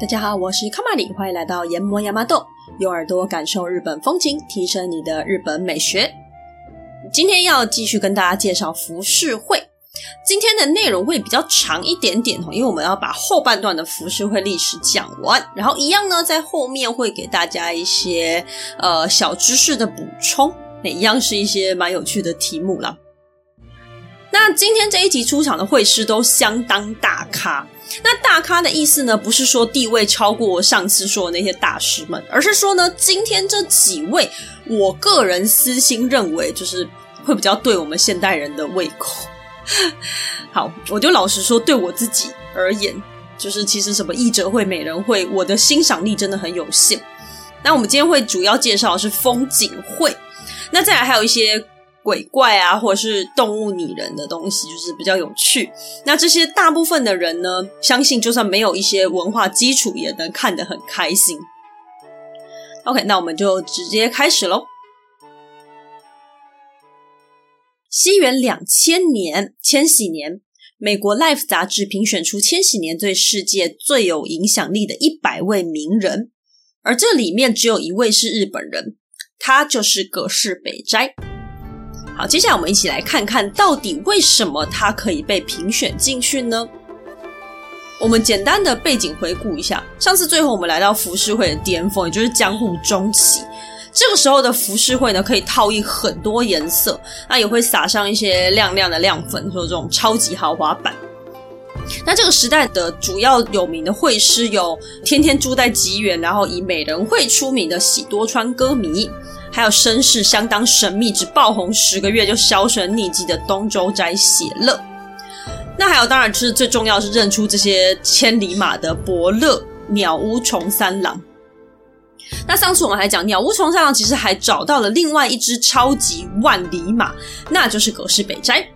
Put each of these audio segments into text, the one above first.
大家好，我是卡玛里，欢迎来到研磨亚麻豆，用耳朵感受日本风情，提升你的日本美学。今天要继续跟大家介绍浮世绘，今天的内容会比较长一点点哦，因为我们要把后半段的浮世绘历史讲完，然后一样呢，在后面会给大家一些呃小知识的补充，那一样是一些蛮有趣的题目啦。那今天这一集出场的会师都相当大咖。那大咖的意思呢，不是说地位超过上次说的那些大师们，而是说呢，今天这几位，我个人私心认为，就是会比较对我们现代人的胃口。好，我就老实说，对我自己而言，就是其实什么艺者会、美人会，我的欣赏力真的很有限。那我们今天会主要介绍的是风景会，那再来还有一些。鬼怪啊，或者是动物拟人的东西，就是比较有趣。那这些大部分的人呢，相信就算没有一些文化基础，也能看得很开心。OK，那我们就直接开始喽。西元两千年，千禧年，美国《Life》杂志评选出千禧年对世界最有影响力的一百位名人，而这里面只有一位是日本人，他就是葛饰北斋。好，接下来我们一起来看看到底为什么他可以被评选进去呢？我们简单的背景回顾一下，上次最后我们来到浮世绘的巅峰，也就是江户中期。这个时候的浮世绘呢，可以套印很多颜色，那也会撒上一些亮亮的亮粉，说这种超级豪华版。那这个时代的主要有名的绘师有天天住在吉原，然后以美人绘出名的喜多川歌迷。还有身世相当神秘，只爆红十个月就销声匿迹的东周斋写乐。那还有，当然就是最重要是认出这些千里马的伯乐鸟屋重三郎。那上次我们还讲鸟屋重三郎，其实还找到了另外一只超级万里马，那就是葛饰北斋。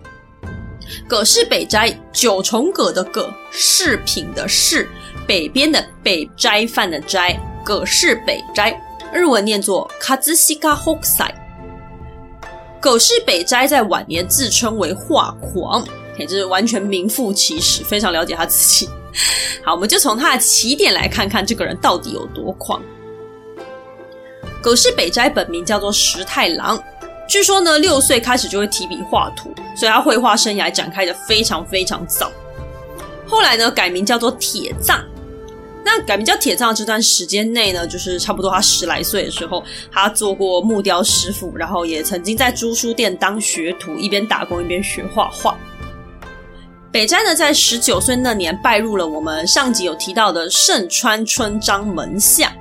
葛饰北斋，九重葛的葛，饰品的饰，北边的北斋饭的斋，葛饰北斋。日文念作卡兹西卡霍塞。葛饰北斋在晚年自称为画狂，也就是完全名副其实，非常了解他自己。好，我们就从他的起点来看看这个人到底有多狂。狗是北斋本名叫做石太郎，据说呢六岁开始就会提笔画图，所以他绘画生涯展开的非常非常早。后来呢改名叫做铁藏。那改名叫铁藏这段时间内呢，就是差不多他十来岁的时候，他做过木雕师傅，然后也曾经在租书店当学徒，一边打工一边学画画。北斋呢，在十九岁那年拜入了我们上集有提到的盛川春章门下。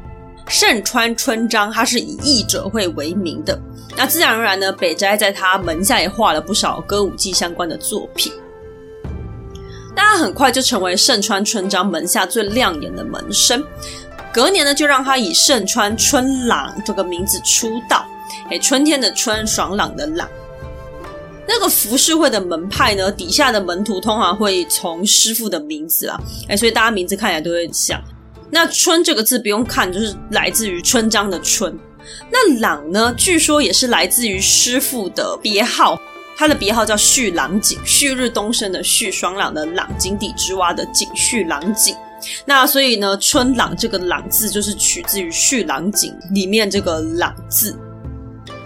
盛川春章他是以艺者会为名的，那自然而然呢，北斋在他门下也画了不少歌舞伎相关的作品。但他很快就成为盛川春章门下最亮眼的门生，隔年呢，就让他以盛川春朗这个名字出道。哎，春天的春，爽朗的朗。那个浮世绘的门派呢，底下的门徒通常会从师傅的名字啊，哎，所以大家名字看起来都会像。那春这个字不用看，就是来自于春章的春。那朗呢，据说也是来自于师傅的别号。他的别号叫旭郎景，旭日东升的旭，爽朗的朗，井底之蛙的井，旭郎景。那所以呢，春朗这个朗字就是取自于旭郎景里面这个朗字。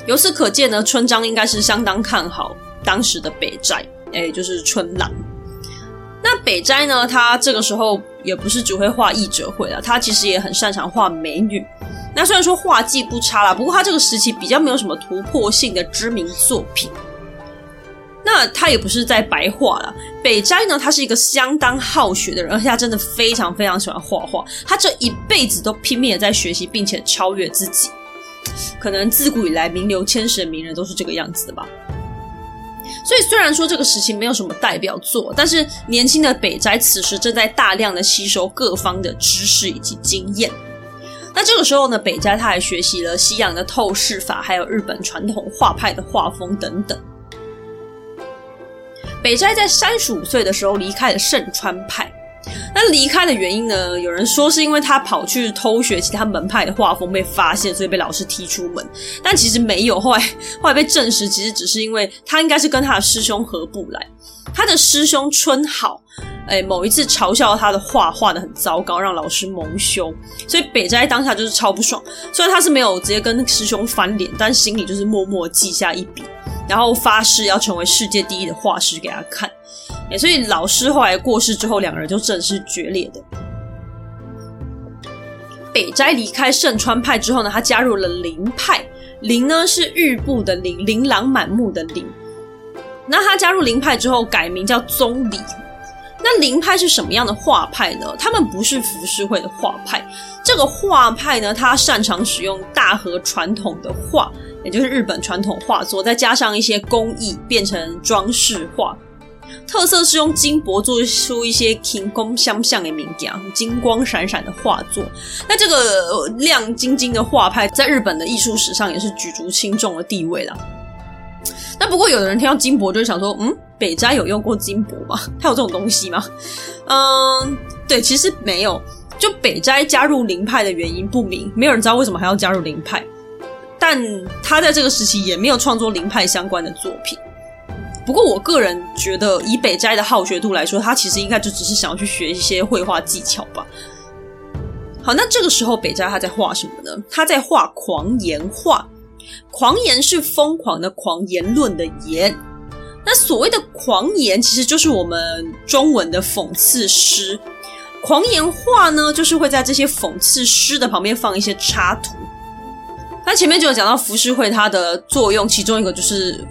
由此可见呢，春章应该是相当看好当时的北斋，哎，就是春朗。那北斋呢，他这个时候也不是只会画艺者绘了，他其实也很擅长画美女。那虽然说画技不差啦，不过他这个时期比较没有什么突破性的知名作品。那他也不是在白画了。北斋呢，他是一个相当好学的人，而且他真的非常非常喜欢画画。他这一辈子都拼命的在学习，并且超越自己。可能自古以来名流千史的名人都是这个样子的吧。所以虽然说这个时期没有什么代表作，但是年轻的北斋此时正在大量的吸收各方的知识以及经验。那这个时候呢，北斋他还学习了西洋的透视法，还有日本传统画派的画风等等。北斋在三十五岁的时候离开了盛川派，那离开的原因呢？有人说是因为他跑去偷学其他门派的画风被发现，所以被老师踢出门。但其实没有，后来后来被证实，其实只是因为他应该是跟他的师兄合不来。他的师兄春好，哎，某一次嘲笑他的画画得很糟糕，让老师蒙羞，所以北斋当下就是超不爽。虽然他是没有直接跟师兄翻脸，但心里就是默默记下一笔，然后发誓要成为世界第一的画师给他看。所以老师后来过世之后，两个人就正式决裂的。北斋离开盛川派之后呢，他加入了林派。林呢是玉部的林，琳琅满目的林。那他加入林派之后，改名叫宗理。那林派是什么样的画派呢？他们不是浮世绘的画派。这个画派呢，他擅长使用大和传统的画，也就是日本传统画作，再加上一些工艺，变成装饰画。特色是用金箔做出一些金光相像的名件，金光闪闪的画作。那这个亮晶晶的画派，在日本的艺术史上也是举足轻重的地位了。那不过有的人听到金箔就会想说，嗯，北斋有用过金箔吗？他有这种东西吗？嗯，对，其实没有。就北斋加入林派的原因不明，没有人知道为什么还要加入林派。但他在这个时期也没有创作灵派相关的作品。不过我个人觉得，以北斋的好学度来说，他其实应该就只是想要去学一些绘画技巧吧。好，那这个时候北斋他在画什么呢？他在画狂言画。狂言是疯狂的狂，言论的言。那所谓的狂言，其实就是我们中文的讽刺诗。狂言画呢，就是会在这些讽刺诗的旁边放一些插图。那前面就有讲到浮世绘它的作用，其中一个就是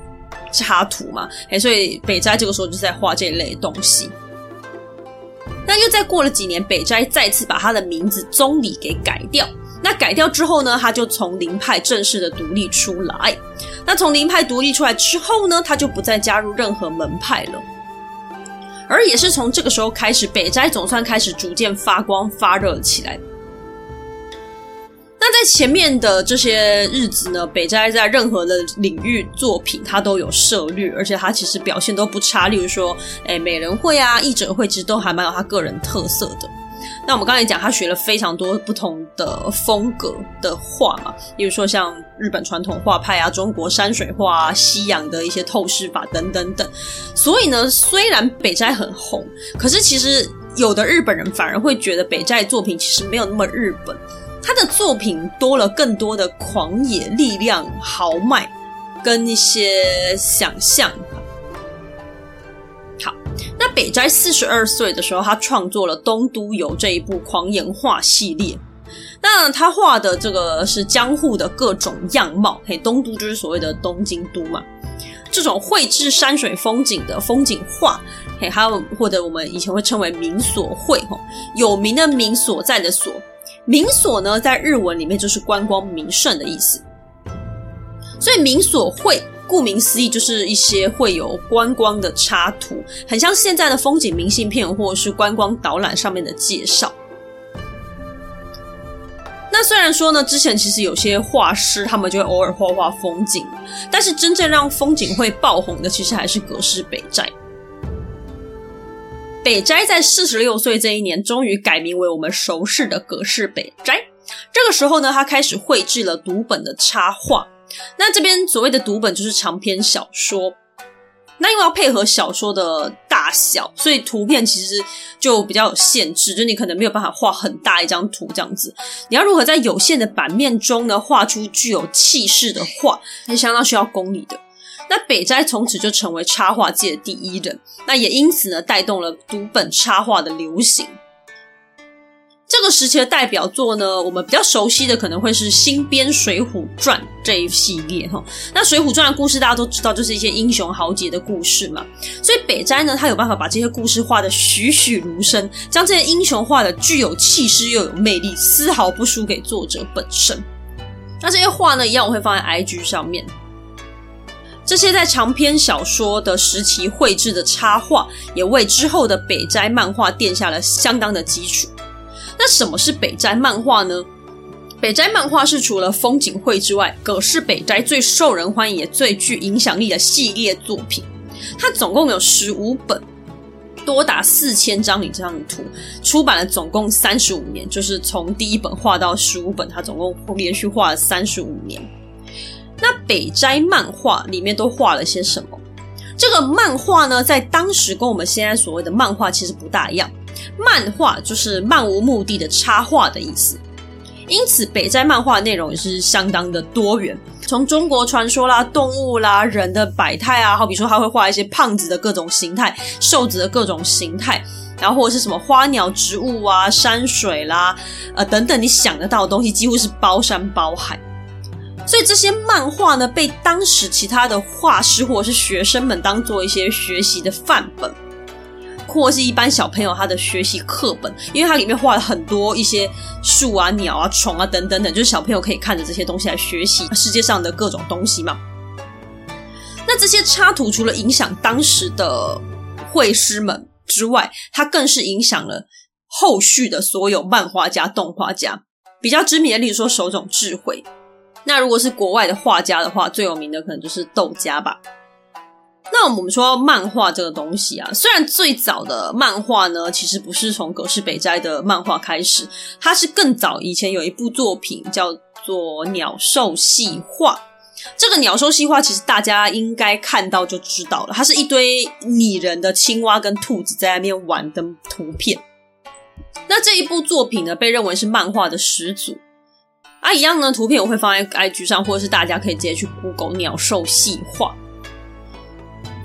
插图嘛。哎，所以北斋这个时候就在画这一类东西。那又再过了几年，北斋再次把他的名字宗理给改掉。那改掉之后呢，他就从林派正式的独立出来。那从林派独立出来之后呢，他就不再加入任何门派了。而也是从这个时候开始，北斋总算开始逐渐发光发热起来。那在前面的这些日子呢，北斋在任何的领域作品，他都有涉猎，而且他其实表现都不差。例如说，诶，美人绘啊，译者会，其实都还蛮有他个人特色的。那我们刚才讲，他学了非常多不同的风格的画嘛，比如说像日本传统画派啊、中国山水画啊、西洋的一些透视法等等等。所以呢，虽然北斋很红，可是其实有的日本人反而会觉得北斋作品其实没有那么日本，他的作品多了更多的狂野、力量、豪迈跟一些想象。那北斋四十二岁的时候，他创作了《东都游》这一部狂言画系列。那他画的这个是江户的各种样貌，嘿，东都就是所谓的东京都嘛。这种绘制山水风景的风景画，嘿，还有或者我们以前会称为名所绘，吼，有名的名所在的所，名所呢，在日文里面就是观光名胜的意思。所以名所绘。顾名思义，就是一些会有观光的插图，很像现在的风景明信片或者是观光导览上面的介绍。那虽然说呢，之前其实有些画师他们就会偶尔画画风景，但是真正让风景会爆红的，其实还是葛饰北斋。北斋在四十六岁这一年，终于改名为我们熟悉的葛饰北斋。这个时候呢，他开始绘制了读本的插画。那这边所谓的读本就是长篇小说，那因为要配合小说的大小，所以图片其实就比较有限制，就你可能没有办法画很大一张图这样子。你要如何在有限的版面中呢，画出具有气势的画，是相当需要功力的。那北斋从此就成为插画界的第一人，那也因此呢，带动了读本插画的流行。这个时期的代表作呢，我们比较熟悉的可能会是新编《水浒传》这一系列哈。那《水浒传》的故事大家都知道，就是一些英雄豪杰的故事嘛。所以北斋呢，他有办法把这些故事画得栩栩如生，将这些英雄画得具有气势又有魅力，丝毫不输给作者本身。那这些画呢，一样我会放在 IG 上面。这些在长篇小说的时期绘制的插画，也为之后的北斋漫画奠下了相当的基础。那什么是北斋漫画呢？北斋漫画是除了风景绘之外，葛饰北斋最受人欢迎也最具影响力的系列作品。它总共有十五本，多达四千张以上的图，出版了总共三十五年，就是从第一本画到十五本，它总共连续画了三十五年。那北斋漫画里面都画了些什么？这个漫画呢，在当时跟我们现在所谓的漫画其实不大一样。漫画就是漫无目的的插画的意思，因此北斋漫画内容也是相当的多元，从中国传说啦、动物啦、人的百态啊，好比说他会画一些胖子的各种形态、瘦子的各种形态，然后或者是什么花鸟植物啊、山水啦，呃等等，你想得到的东西几乎是包山包海。所以这些漫画呢，被当时其他的画师或者是学生们当做一些学习的范本，或是一般小朋友他的学习课本，因为它里面画了很多一些树啊、鸟啊、虫啊等等等，就是小朋友可以看着这些东西来学习世界上的各种东西嘛。那这些插图除了影响当时的绘师们之外，它更是影响了后续的所有漫画家、动画家。比较知名的，例如说手冢治绘。那如果是国外的画家的话，最有名的可能就是豆家吧。那我们说漫画这个东西啊，虽然最早的漫画呢，其实不是从葛饰北斋的漫画开始，它是更早以前有一部作品叫做《鸟兽戏画》。这个《鸟兽戏画》其实大家应该看到就知道了，它是一堆拟人的青蛙跟兔子在那边玩的图片。那这一部作品呢，被认为是漫画的始祖。啊，一样呢，图片我会放在 IG 上，或者是大家可以直接去 Google 鸟兽戏画。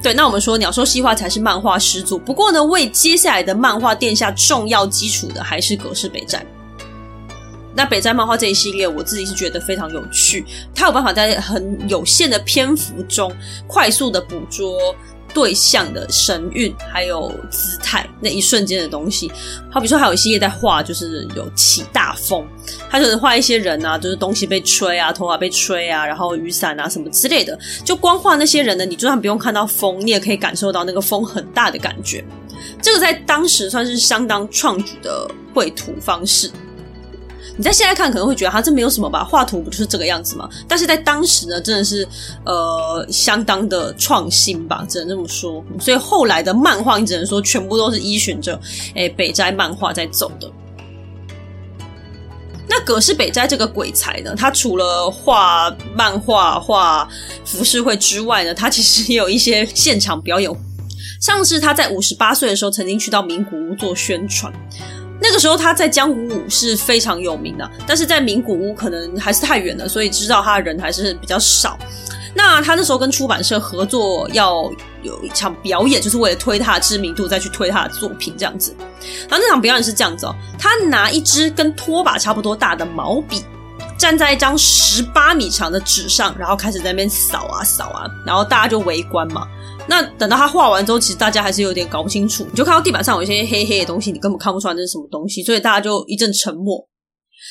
对，那我们说鸟兽西化才是漫画始祖。不过呢，为接下来的漫画奠下重要基础的还是葛饰北战。那北战漫画这一系列，我自己是觉得非常有趣，它有办法在很有限的篇幅中，快速的捕捉。对象的神韵，还有姿态，那一瞬间的东西，好比说还有一系列在画，就是有起大风，他就是画一些人啊，就是东西被吹啊，头发被吹啊，然后雨伞啊什么之类的，就光画那些人呢，你就算不用看到风，你也可以感受到那个风很大的感觉。这个在当时算是相当创举的绘图方式。你在现在看可能会觉得它这没有什么吧，画图不就是这个样子吗？但是在当时呢，真的是呃相当的创新吧，只能这么说。所以后来的漫画，你只能说全部都是依循着诶北斋漫画在走的。那葛饰北斋这个鬼才呢，他除了画漫画、画浮世绘之外呢，他其实也有一些现场表演，像是他在五十八岁的时候，曾经去到名古屋做宣传。那个时候他在江户屋是非常有名的，但是在名古屋可能还是太远了，所以知道他的人还是比较少。那他那时候跟出版社合作，要有一场表演，就是为了推他的知名度，再去推他的作品这样子。然后那场表演是这样子哦，他拿一支跟拖把差不多大的毛笔，站在一张十八米长的纸上，然后开始在那边扫啊扫啊，然后大家就围观嘛。那等到他画完之后，其实大家还是有点搞不清楚。你就看到地板上有一些黑黑的东西，你根本看不出来这是什么东西，所以大家就一阵沉默。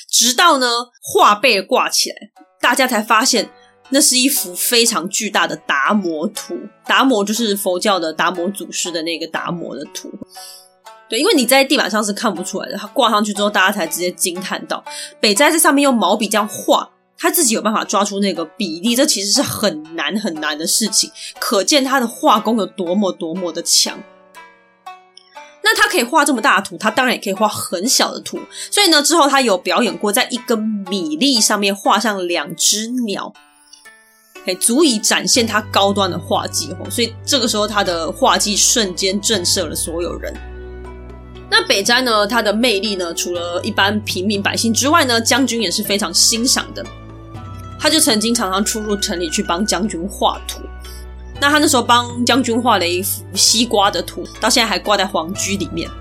直到呢画被挂起来，大家才发现那是一幅非常巨大的达摩图。达摩就是佛教的达摩祖师的那个达摩的图。对，因为你在地板上是看不出来的，他挂上去之后，大家才直接惊叹到北斋在上面用毛笔这样画。他自己有办法抓出那个比例，这其实是很难很难的事情，可见他的画工有多么多么的强。那他可以画这么大的图，他当然也可以画很小的图。所以呢，之后他有表演过，在一根米粒上面画上两只鸟，嘿，足以展现他高端的画技哦。所以这个时候，他的画技瞬间震慑了所有人。那北斋呢，他的魅力呢，除了一般平民百姓之外呢，将军也是非常欣赏的。他就曾经常常出入城里去帮将军画图，那他那时候帮将军画了一幅西瓜的图，到现在还挂在皇居里面。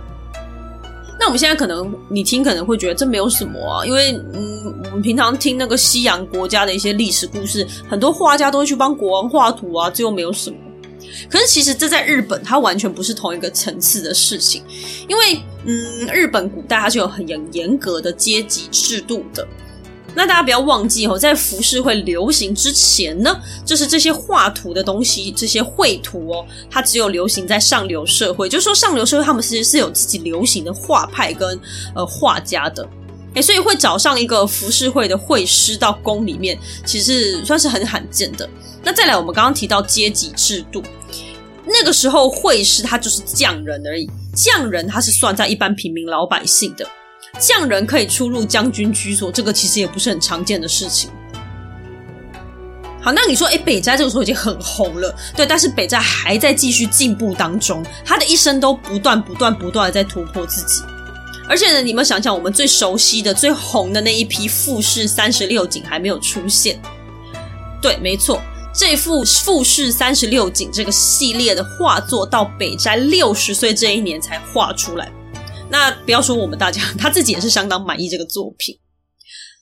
那我们现在可能你听可能会觉得这没有什么啊，因为嗯，我们平常听那个西洋国家的一些历史故事，很多画家都会去帮国王画图啊，这又没有什么。可是其实这在日本，它完全不是同一个层次的事情，因为嗯，日本古代它是有很严严格的阶级制度的。那大家不要忘记哦，在浮世绘流行之前呢，就是这些画图的东西，这些绘图哦，它只有流行在上流社会，就是说上流社会他们其实是有自己流行的画派跟呃画家的，诶，所以会找上一个浮世绘的绘师到宫里面，其实算是很罕见的。那再来，我们刚刚提到阶级制度，那个时候绘师他就是匠人而已，匠人他是算在一般平民老百姓的。匠人可以出入将军居所，这个其实也不是很常见的事情。好，那你说，哎，北斋这个时候已经很红了，对，但是北斋还在继续进步当中，他的一生都不断、不断、不断的在突破自己。而且呢，你们想想，我们最熟悉的、最红的那一批富士三十六景还没有出现。对，没错，这幅富士三十六景这个系列的画作，到北斋六十岁这一年才画出来。那不要说我们大家，他自己也是相当满意这个作品。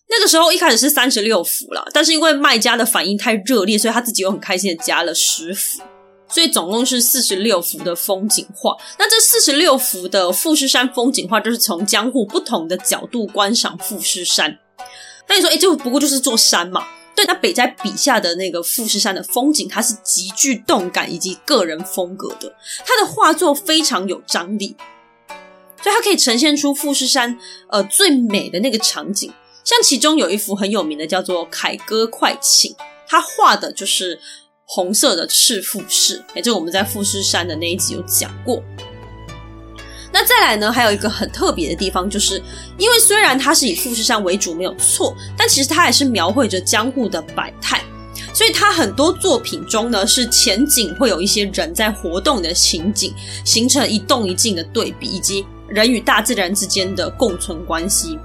那个时候一开始是三十六幅啦，但是因为卖家的反应太热烈，所以他自己又很开心的加了十幅，所以总共是四十六幅的风景画。那这四十六幅的富士山风景画，就是从江户不同的角度观赏富士山。那你说，诶，这不过就是座山嘛？对，那北斋笔下的那个富士山的风景，它是极具动感以及个人风格的，他的画作非常有张力，所以它可以呈现出富士山呃最美的那个场景。像其中有一幅很有名的，叫做《凯歌快请》，他画的就是红色的赤富士。哎，这个我们在富士山的那一集有讲过。那再来呢，还有一个很特别的地方，就是因为虽然它是以富士山为主没有错，但其实它还是描绘着江户的百态。所以它很多作品中呢，是前景会有一些人在活动的情景，形成一动一静的对比，以及人与大自然之间的共存关系。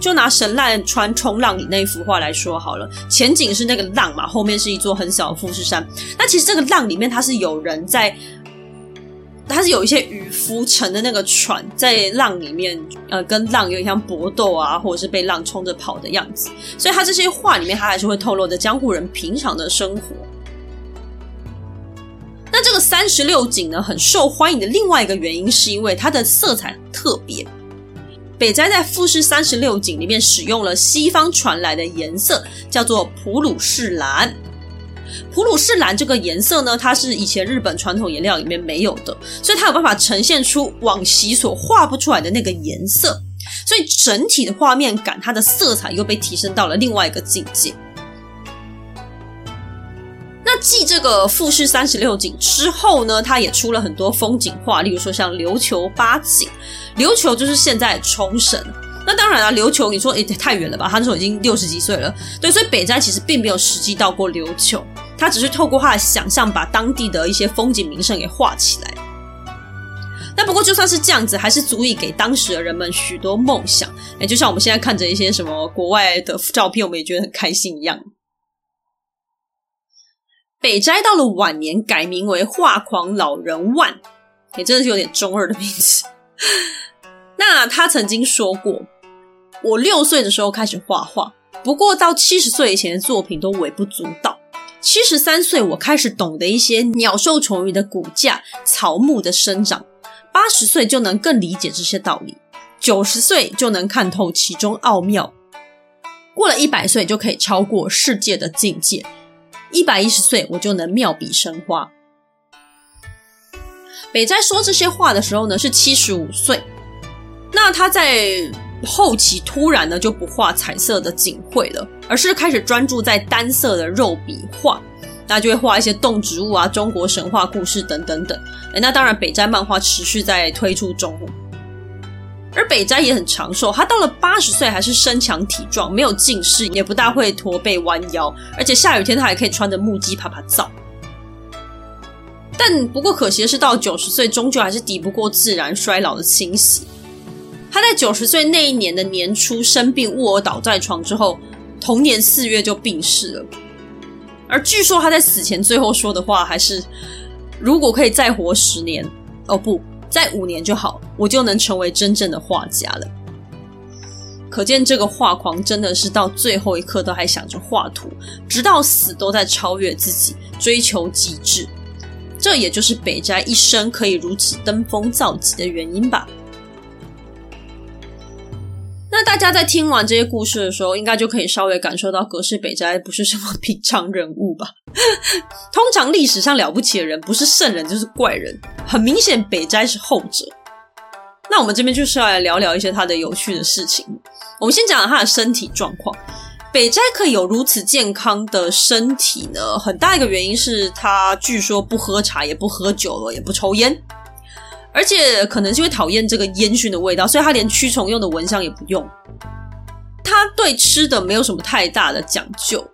就拿神奈川冲浪里那一幅画来说好了，前景是那个浪嘛，后面是一座很小的富士山。那其实这个浪里面，它是有人在，它是有一些渔夫乘的那个船在浪里面，呃，跟浪有点像搏斗啊，或者是被浪冲着跑的样子。所以它这些画里面，它还是会透露着江户人平常的生活。那这个三十六景呢，很受欢迎的另外一个原因，是因为它的色彩特别。北斋在富士三十六景里面使用了西方传来的颜色，叫做普鲁士蓝。普鲁士蓝这个颜色呢，它是以前日本传统颜料里面没有的，所以它有办法呈现出往昔所画不出来的那个颜色，所以整体的画面感，它的色彩又被提升到了另外一个境界。继这个富士三十六景之后呢，它也出了很多风景画，例如说像琉球八景。琉球就是现在的冲绳，那当然了，琉球你说诶太远了吧？他那时候已经六十几岁了，对，所以北斋其实并没有实际到过琉球，他只是透过他的想象，把当地的一些风景名胜给画起来。那不过就算是这样子，还是足以给当时的人们许多梦想。诶就像我们现在看着一些什么国外的照片，我们也觉得很开心一样。北斋到了晚年，改名为画狂老人万，也真的是有点中二的名字。那他曾经说过：“我六岁的时候开始画画，不过到七十岁以前的作品都微不足道。七十三岁，我开始懂得一些鸟兽虫鱼的骨架、草木的生长；八十岁就能更理解这些道理；九十岁就能看透其中奥妙；过了一百岁就可以超过世界的境界；一百一十岁，我就能妙笔生花。”北斋说这些话的时候呢，是七十五岁。那他在后期突然呢就不画彩色的景绘了，而是开始专注在单色的肉笔画，那就会画一些动植物啊、中国神话故事等等等。诶，那当然北斋漫画持续在推出中，而北斋也很长寿，他到了八十岁还是身强体壮，没有近视，也不大会驼背弯腰，而且下雨天他还可以穿着木屐趴趴走。但不过可惜的是，到九十岁终究还是抵不过自然衰老的侵袭。他在九十岁那一年的年初生病卧倒在床之后，同年四月就病逝了。而据说他在死前最后说的话还是：“如果可以再活十年，哦不，再五年就好，我就能成为真正的画家了。”可见这个画狂真的是到最后一刻都还想着画图，直到死都在超越自己，追求极致。这也就是北斋一生可以如此登峰造极的原因吧。大家在听完这些故事的时候，应该就可以稍微感受到葛饰北斋不是什么平常人物吧？通常历史上了不起的人，不是圣人就是怪人。很明显，北斋是后者。那我们这边就是要来聊聊一些他的有趣的事情。我们先讲讲他的身体状况。北斋可以有如此健康的身体呢，很大一个原因是他据说不喝茶，也不喝酒了，也不抽烟。而且可能是因为讨厌这个烟熏的味道，所以他连驱虫用的蚊香也不用。他对吃的没有什么太大的讲究，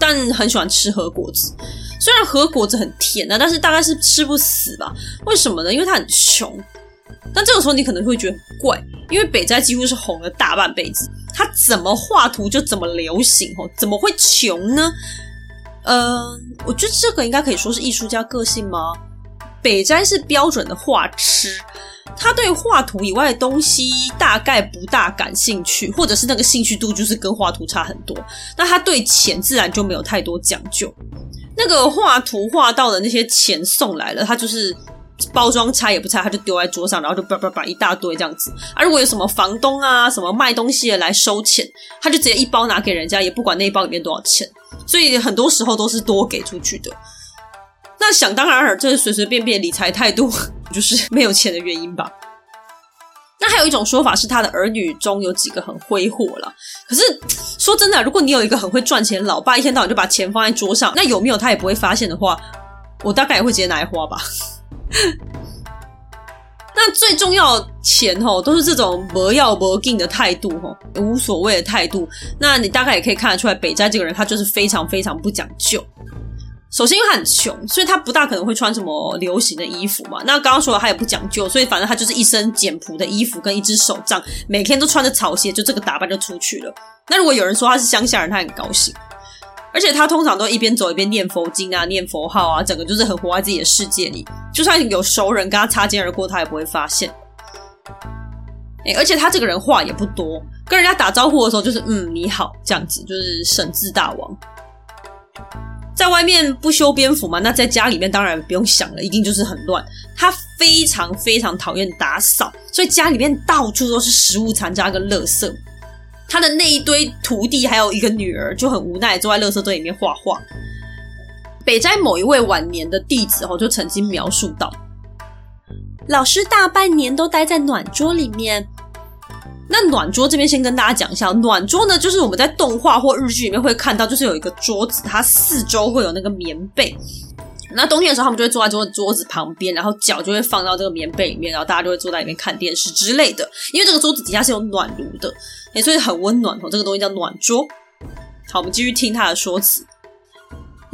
但很喜欢吃核果子。虽然核果子很甜啊，但是大概是吃不死吧？为什么呢？因为他很穷。但这个时候你可能会觉得很怪，因为北斋几乎是红了大半辈子，他怎么画图就怎么流行哦，怎么会穷呢？呃，我觉得这个应该可以说是艺术家个性吗？北斋是标准的画痴，他对画图以外的东西大概不大感兴趣，或者是那个兴趣度就是跟画图差很多。那他对钱自然就没有太多讲究。那个画图画到的那些钱送来了，他就是。包装拆也不拆，他就丢在桌上，然后就叭叭叭一大堆这样子。啊，如果有什么房东啊、什么卖东西的来收钱，他就直接一包拿给人家，也不管那一包里面多少钱。所以很多时候都是多给出去的。那想当然尔，这是随随便便理财态度，就是没有钱的原因吧？那还有一种说法是，他的儿女中有几个很挥霍了。可是说真的，如果你有一个很会赚钱的老爸，一天到晚就把钱放在桌上，那有没有他也不会发现的话，我大概也会直接拿来花吧。那最重要的钱吼，都是这种不要不进的态度吼，无所谓的态度。那你大概也可以看得出来，北斋这个人他就是非常非常不讲究。首先因为他很穷，所以他不大可能会穿什么流行的衣服嘛。那刚刚说了他也不讲究，所以反正他就是一身简朴的衣服跟一只手杖，每天都穿着草鞋，就这个打扮就出去了。那如果有人说他是乡下人，他很高兴。而且他通常都一边走一边念佛经啊，念佛号啊，整个就是很活在自己的世界里。就算有熟人跟他擦肩而过，他也不会发现。欸，而且他这个人话也不多，跟人家打招呼的时候就是嗯你好这样子，就是省字大王。在外面不修边幅嘛，那在家里面当然不用想了，一定就是很乱。他非常非常讨厌打扫，所以家里面到处都是食物残渣跟垃圾。他的那一堆徒弟还有一个女儿就很无奈，坐在垃圾堆里面画画。北斋某一位晚年的弟子哦，就曾经描述到：老师大半年都待在暖桌里面。那暖桌这边先跟大家讲一下，暖桌呢，就是我们在动画或日剧里面会看到，就是有一个桌子，它四周会有那个棉被。那冬天的时候，他们就会坐在桌桌子旁边，然后脚就会放到这个棉被里面，然后大家就会坐在里面看电视之类的。因为这个桌子底下是有暖炉的，欸，所以很温暖哦。这个东西叫暖桌。好，我们继续听他的说辞。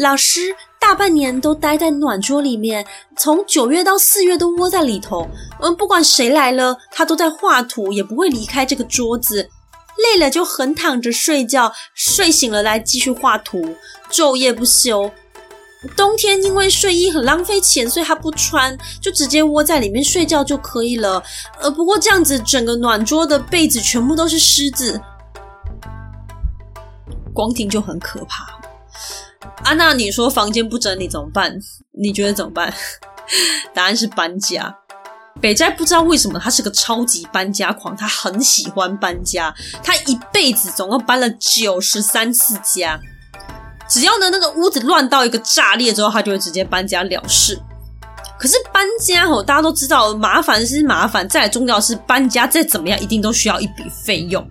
老师大半年都待在暖桌里面，从九月到四月都窝在里头。嗯，不管谁来了，他都在画图，也不会离开这个桌子。累了就横躺着睡觉，睡醒了来继续画图，昼夜不休。冬天因为睡衣很浪费钱，所以他不穿，就直接窝在里面睡觉就可以了。呃，不过这样子整个暖桌的被子全部都是虱子，光听就很可怕。啊，那你说房间不整理怎么办？你觉得怎么办？答案是搬家。北斋不知道为什么他是个超级搬家狂，他很喜欢搬家，他一辈子总共搬了九十三次家。只要呢，那个屋子乱到一个炸裂之后，他就会直接搬家了事。可是搬家吼，大家都知道麻烦是麻烦，再重要是搬家再怎么样，一定都需要一笔费用。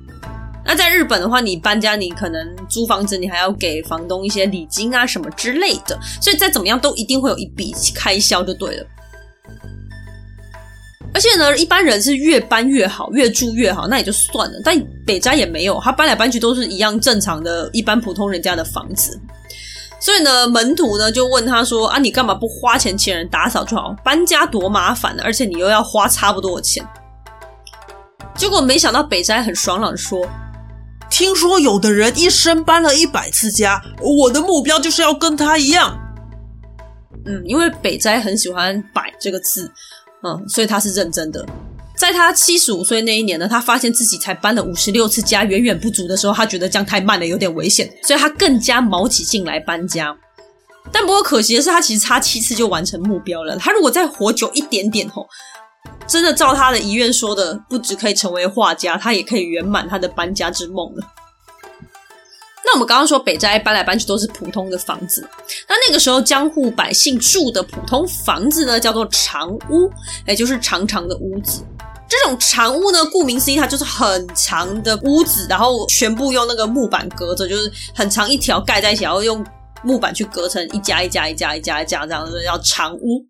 那在日本的话，你搬家你可能租房子，你还要给房东一些礼金啊什么之类的，所以再怎么样都一定会有一笔开销就对了。而且呢，一般人是越搬越好，越住越好，那也就算了。但北斋也没有，他搬来搬去都是一样正常的一般普通人家的房子。所以呢，门徒呢就问他说：“啊，你干嘛不花钱请人打扫就好？搬家多麻烦呢，而且你又要花差不多的钱。”结果没想到北斋很爽朗的说：“听说有的人一生搬了一百次家，我的目标就是要跟他一样。”嗯，因为北斋很喜欢“百”这个字。嗯，所以他是认真的。在他七十五岁那一年呢，他发现自己才搬了五十六次家，远远不足的时候，他觉得这样太慢了，有点危险，所以他更加卯起劲来搬家。但不过可惜的是，他其实差七次就完成目标了。他如果再活久一点点吼，真的照他的遗愿说的，不只可以成为画家，他也可以圆满他的搬家之梦了。那我们刚刚说北斋搬来搬去都是普通的房子，那那个时候江户百姓住的普通房子呢，叫做长屋，也就是长长的屋子。这种长屋呢，顾名思义，它就是很长的屋子，然后全部用那个木板隔着，就是很长一条盖在一起，然后用木板去隔成一家一家一家一家一家这样子，叫长屋。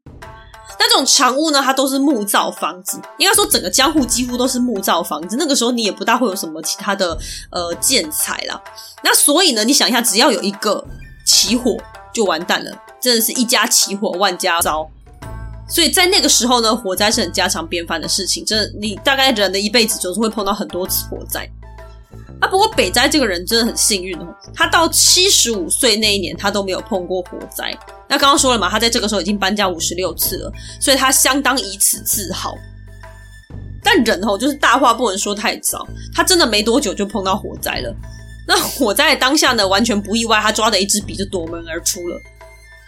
那这种长屋呢，它都是木造房子，应该说整个江户几乎都是木造房子。那个时候你也不大会有什么其他的呃建材啦。那所以呢，你想一下，只要有一个起火就完蛋了，真的是一家起火万家糟。所以在那个时候呢，火灾是很家常便饭的事情。真的，你大概人的一辈子总是会碰到很多次火灾。啊，不过北斋这个人真的很幸运哦，他到七十五岁那一年，他都没有碰过火灾。那刚刚说了嘛，他在这个时候已经搬家五十六次了，所以他相当以此自豪。但人哦，就是大话不能说太早，他真的没多久就碰到火灾了。那火灾当下呢，完全不意外，他抓的一支笔就夺门而出了。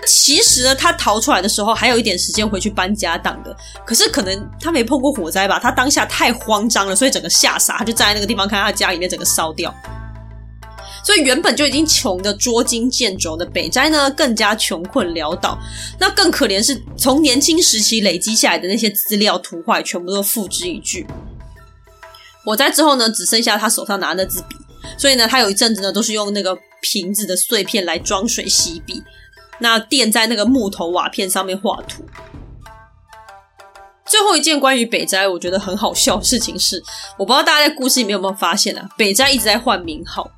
其实呢，他逃出来的时候还有一点时间回去搬家当的，可是可能他没碰过火灾吧，他当下太慌张了，所以整个吓傻，他就站在那个地方看他家里面整个烧掉。所以原本就已经穷得捉襟见肘的北斋呢，更加穷困潦倒。那更可怜是从年轻时期累积下来的那些资料图画，全部都付之一炬。火灾之后呢，只剩下他手上拿的那支笔，所以呢，他有一阵子呢都是用那个瓶子的碎片来装水洗笔。那垫在那个木头瓦片上面画图。最后一件关于北斋我觉得很好笑的事情是，我不知道大家在故事里面有没有发现啊，北斋一直在换名号。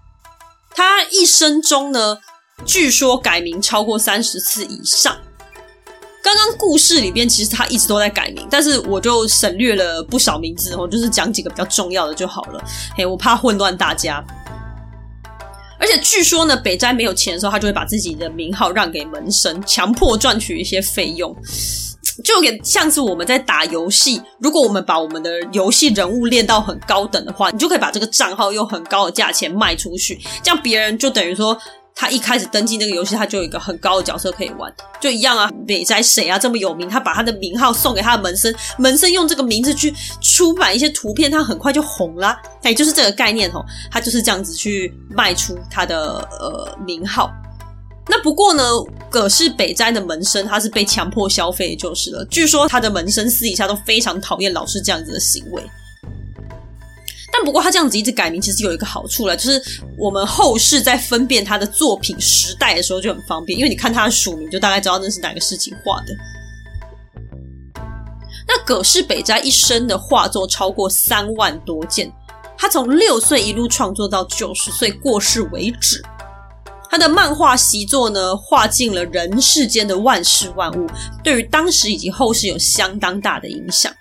他一生中呢，据说改名超过三十次以上。刚刚故事里边其实他一直都在改名，但是我就省略了不少名字我，就是讲几个比较重要的就好了。嘿，我怕混乱大家。而且据说呢，北斋没有钱的时候，他就会把自己的名号让给门生，强迫赚取一些费用，就给像是我们在打游戏。如果我们把我们的游戏人物练到很高等的话，你就可以把这个账号用很高的价钱卖出去，这样别人就等于说。他一开始登记那个游戏，他就有一个很高的角色可以玩，就一样啊。北斋谁啊这么有名？他把他的名号送给他的门生，门生用这个名字去出版一些图片，他很快就红了。哎，就是这个概念哦，他就是这样子去卖出他的呃名号。那不过呢，葛饰北斋的门生他是被强迫消费就是了。据说他的门生私底下都非常讨厌老师这样子的行为。但不过他这样子一直改名，其实有一个好处了，就是我们后世在分辨他的作品时代的时候就很方便，因为你看他的署名，就大概知道那是哪个事情画的。那葛饰北斋一生的画作超过三万多件，他从六岁一路创作到九十岁过世为止。他的漫画习作呢，画尽了人世间的万事万物，对于当时以及后世有相当大的影响。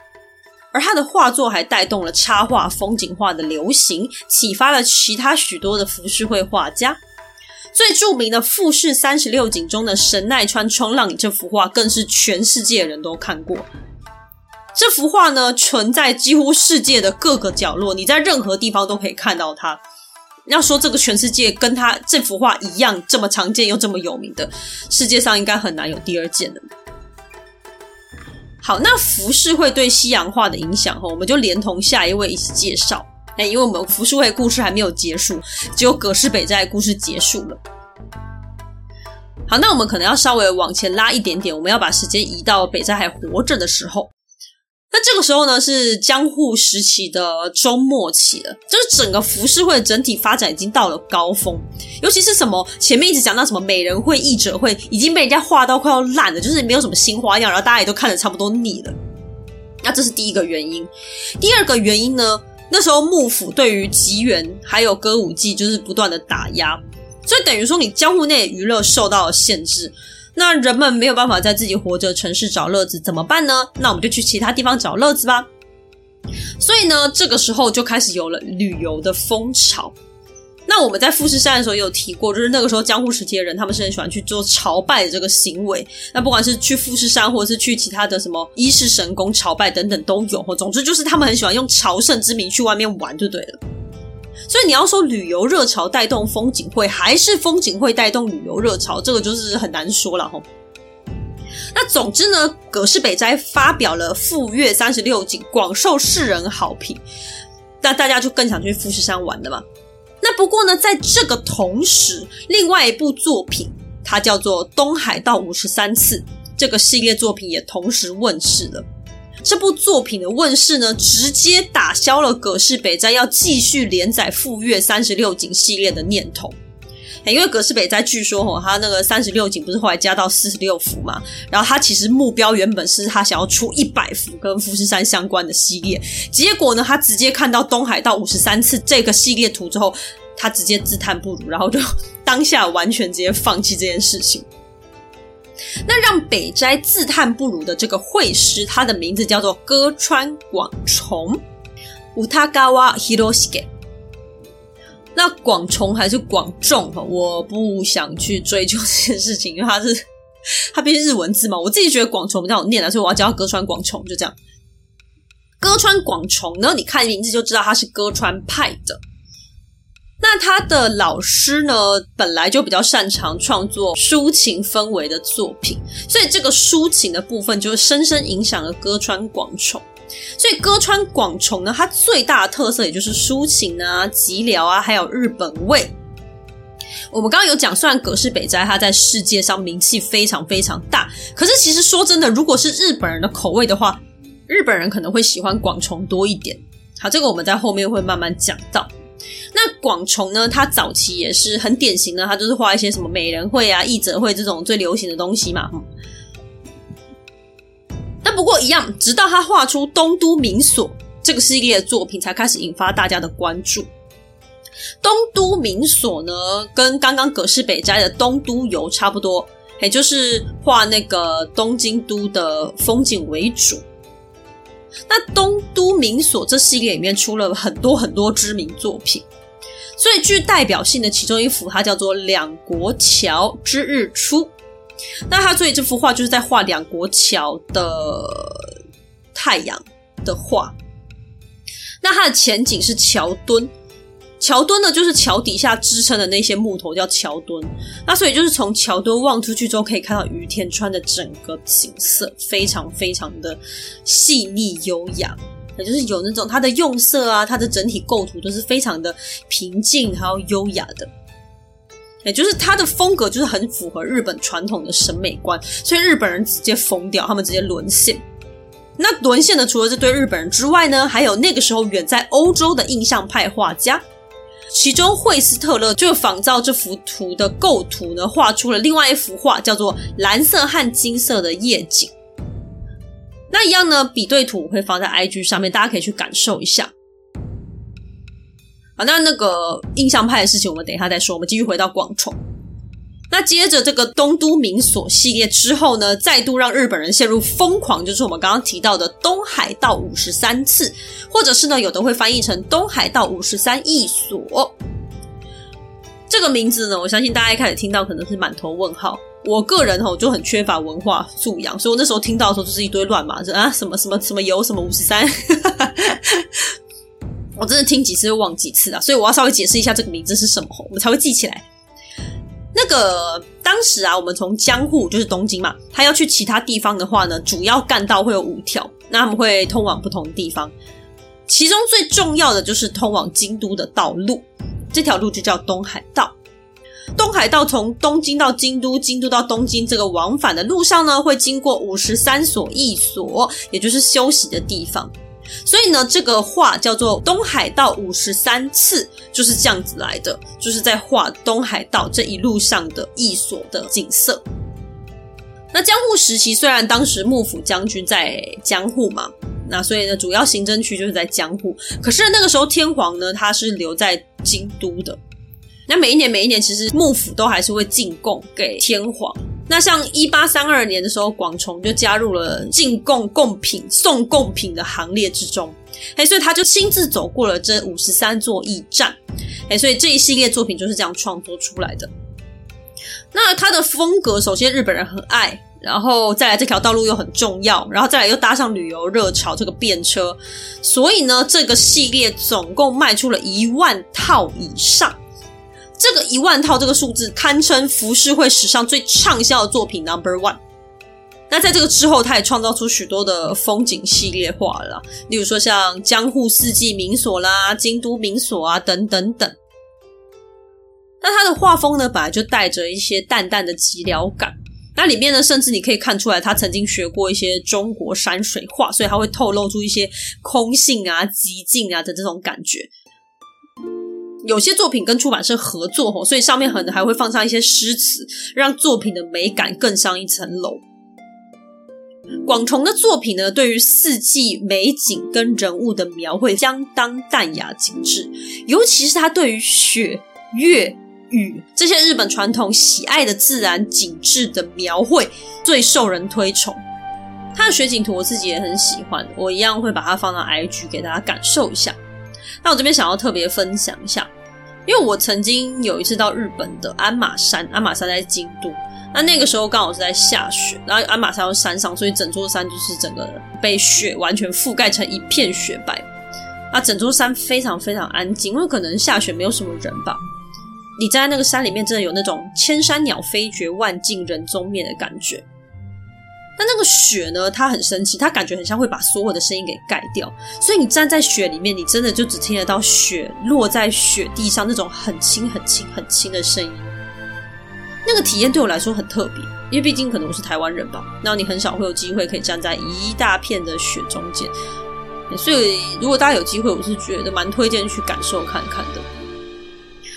而他的画作还带动了插画、风景画的流行，启发了其他许多的浮世绘画家。最著名的《富士三十六景》中的神奈川冲浪这幅画，更是全世界人都看过。这幅画呢，存在几乎世界的各个角落，你在任何地方都可以看到它。要说这个全世界跟他这幅画一样这么常见又这么有名的，世界上应该很难有第二件的。好，那浮世绘对西洋画的影响哈，我们就连同下一位一起介绍。哎，因为我们浮世绘故事还没有结束，只有葛饰北斋故事结束了。好，那我们可能要稍微往前拉一点点，我们要把时间移到北斋还活着的时候。那这个时候呢，是江户时期的中末期了，就是整个浮世绘整体发展已经到了高峰，尤其是什么前面一直讲到什么美人会、译者会，已经被人家画到快要烂了，就是没有什么新花样，然后大家也都看得差不多腻了。那这是第一个原因。第二个原因呢，那时候幕府对于集缘还有歌舞伎就是不断的打压，所以等于说你江户内娱乐受到了限制。那人们没有办法在自己活着城市找乐子，怎么办呢？那我们就去其他地方找乐子吧。所以呢，这个时候就开始有了旅游的风潮。那我们在富士山的时候也有提过，就是那个时候江户时期的人，他们是很喜欢去做朝拜的这个行为。那不管是去富士山，或者是去其他的什么伊势神宫朝拜等等都有。总之就是他们很喜欢用朝圣之名去外面玩，就对了。所以你要说旅游热潮带动风景会，还是风景会带动旅游热潮，这个就是很难说了齁。那总之呢，葛饰北斋发表了《富岳三十六景》，广受世人好评，那大家就更想去富士山玩了嘛。那不过呢，在这个同时，另外一部作品，它叫做《东海道五十三次》，这个系列作品也同时问世了。这部作品的问世呢，直接打消了葛饰北斋要继续连载《富岳三十六景》系列的念头。因为葛饰北斋据说吼，他那个三十六景不是后来加到四十六幅嘛，然后他其实目标原本是他想要出一百幅跟富士山相关的系列，结果呢，他直接看到东海道五十三次这个系列图之后，他直接自叹不如，然后就 当下完全直接放弃这件事情。那让北斋自叹不如的这个会师，他的名字叫做歌川广重。Utagawa Hiroshige，那广重还是广重？我不想去追究这件事情，因为他是 他毕竟日文字嘛。我自己觉得广重比较好念啊，所以我要叫他歌川广重，就这样。歌川广重呢，你看名字就知道他是歌川派的。那他的老师呢，本来就比较擅长创作抒情氛围的作品，所以这个抒情的部分就深深影响了歌川广重。所以歌川广重呢，它最大的特色也就是抒情啊、寂寥啊，还有日本味。我们刚刚有讲，虽然葛饰北斋他在世界上名气非常非常大，可是其实说真的，如果是日本人的口味的话，日本人可能会喜欢广重多一点。好，这个我们在后面会慢慢讲到。那广重呢，他早期也是很典型的，他就是画一些什么美人绘啊、艺者绘这种最流行的东西嘛。但不过一样，直到他画出《东都冥所》这个系列的作品，才开始引发大家的关注。《东都冥所》呢，跟刚刚葛饰北斋的《东都游》差不多，也就是画那个东京都的风景为主。那《东都名所》这系列里面出了很多很多知名作品，最具代表性的其中一幅，它叫做《两国桥之日出》。那他所以这幅画就是在画两国桥的太阳的画。那它的前景是桥墩，桥墩呢就是桥底下支撑的那些木头叫桥墩。那所以就是从桥墩望出去之后，可以看到隅田川的整个景色，非常非常的细腻优雅，也就是有那种它的用色啊，它的整体构图都是非常的平静还有优雅的。也就是它的风格就是很符合日本传统的审美观，所以日本人直接疯掉，他们直接沦陷。那沦陷的除了这对日本人之外呢，还有那个时候远在欧洲的印象派画家，其中惠斯特勒就仿照这幅图的构图呢，画出了另外一幅画，叫做蓝色和金色的夜景。那一样呢，比对图会放在 IG 上面，大家可以去感受一下。好，那那个印象派的事情，我们等一下再说。我们继续回到广重。那接着这个东都冥所系列之后呢，再度让日本人陷入疯狂，就是我们刚刚提到的东海道五十三次，或者是呢，有的会翻译成东海道五十三义所。这个名字呢，我相信大家一开始听到可能是满头问号。我个人吼就很缺乏文化素养，所以我那时候听到的时候就是一堆乱码，啊什么什么什么有什么五十三。我真的听几次又忘几次啊，所以我要稍微解释一下这个名字是什么，我们才会记起来。那个当时啊，我们从江户就是东京嘛，他要去其他地方的话呢，主要干道会有五条，那他们会通往不同的地方，其中最重要的就是通往京都的道路，这条路就叫东海道。东海道从东京到京都，京都到东京这个往返的路上呢，会经过五十三所驿所，也就是休息的地方。所以呢，这个画叫做《东海道五十三次》，就是这样子来的，就是在画东海道这一路上的一所的景色。那江户时期，虽然当时幕府将军在江户嘛，那所以呢，主要行政区就是在江户。可是那个时候天皇呢，他是留在京都的。那每一年，每一年，其实幕府都还是会进贡给天皇。那像一八三二年的时候，广重就加入了进贡贡品、送贡品的行列之中，哎，所以他就亲自走过了这五十三座驿站，哎，所以这一系列作品就是这样创作出来的。那他的风格，首先日本人很爱，然后再来这条道路又很重要，然后再来又搭上旅游热潮这个便车，所以呢，这个系列总共卖出了一万套以上。这个一万套这个数字堪称浮世绘史上最畅销的作品 Number One。那在这个之后，他也创造出许多的风景系列画了，例如说像江户四季民所啦、京都民所啊等等等。那他的画风呢，本来就带着一些淡淡的寂寥感。那里面呢，甚至你可以看出来，他曾经学过一些中国山水画，所以他会透露出一些空性啊、寂静啊的这种感觉。有些作品跟出版社合作哦，所以上面可能还会放上一些诗词，让作品的美感更上一层楼。广重的作品呢，对于四季美景跟人物的描绘相当淡雅精致，尤其是他对于雪、月、雨这些日本传统喜爱的自然景致的描绘最受人推崇。他的雪景图我自己也很喜欢，我一样会把它放到 IG 给大家感受一下。那我这边想要特别分享一下，因为我曾经有一次到日本的鞍马山，鞍马山在京都。那那个时候刚好是在下雪，然后鞍马山在山上，所以整座山就是整个被雪完全覆盖成一片雪白。啊，整座山非常非常安静，因为可能下雪没有什么人吧。你站在那个山里面，真的有那种千山鸟飞绝，万径人踪灭的感觉。但那个雪呢，它很神奇，它感觉很像会把所有的声音给盖掉，所以你站在雪里面，你真的就只听得到雪落在雪地上那种很轻很轻很轻的声音。那个体验对我来说很特别，因为毕竟可能我是台湾人吧，那你很少会有机会可以站在一大片的雪中间，所以如果大家有机会，我是觉得蛮推荐去感受看看的。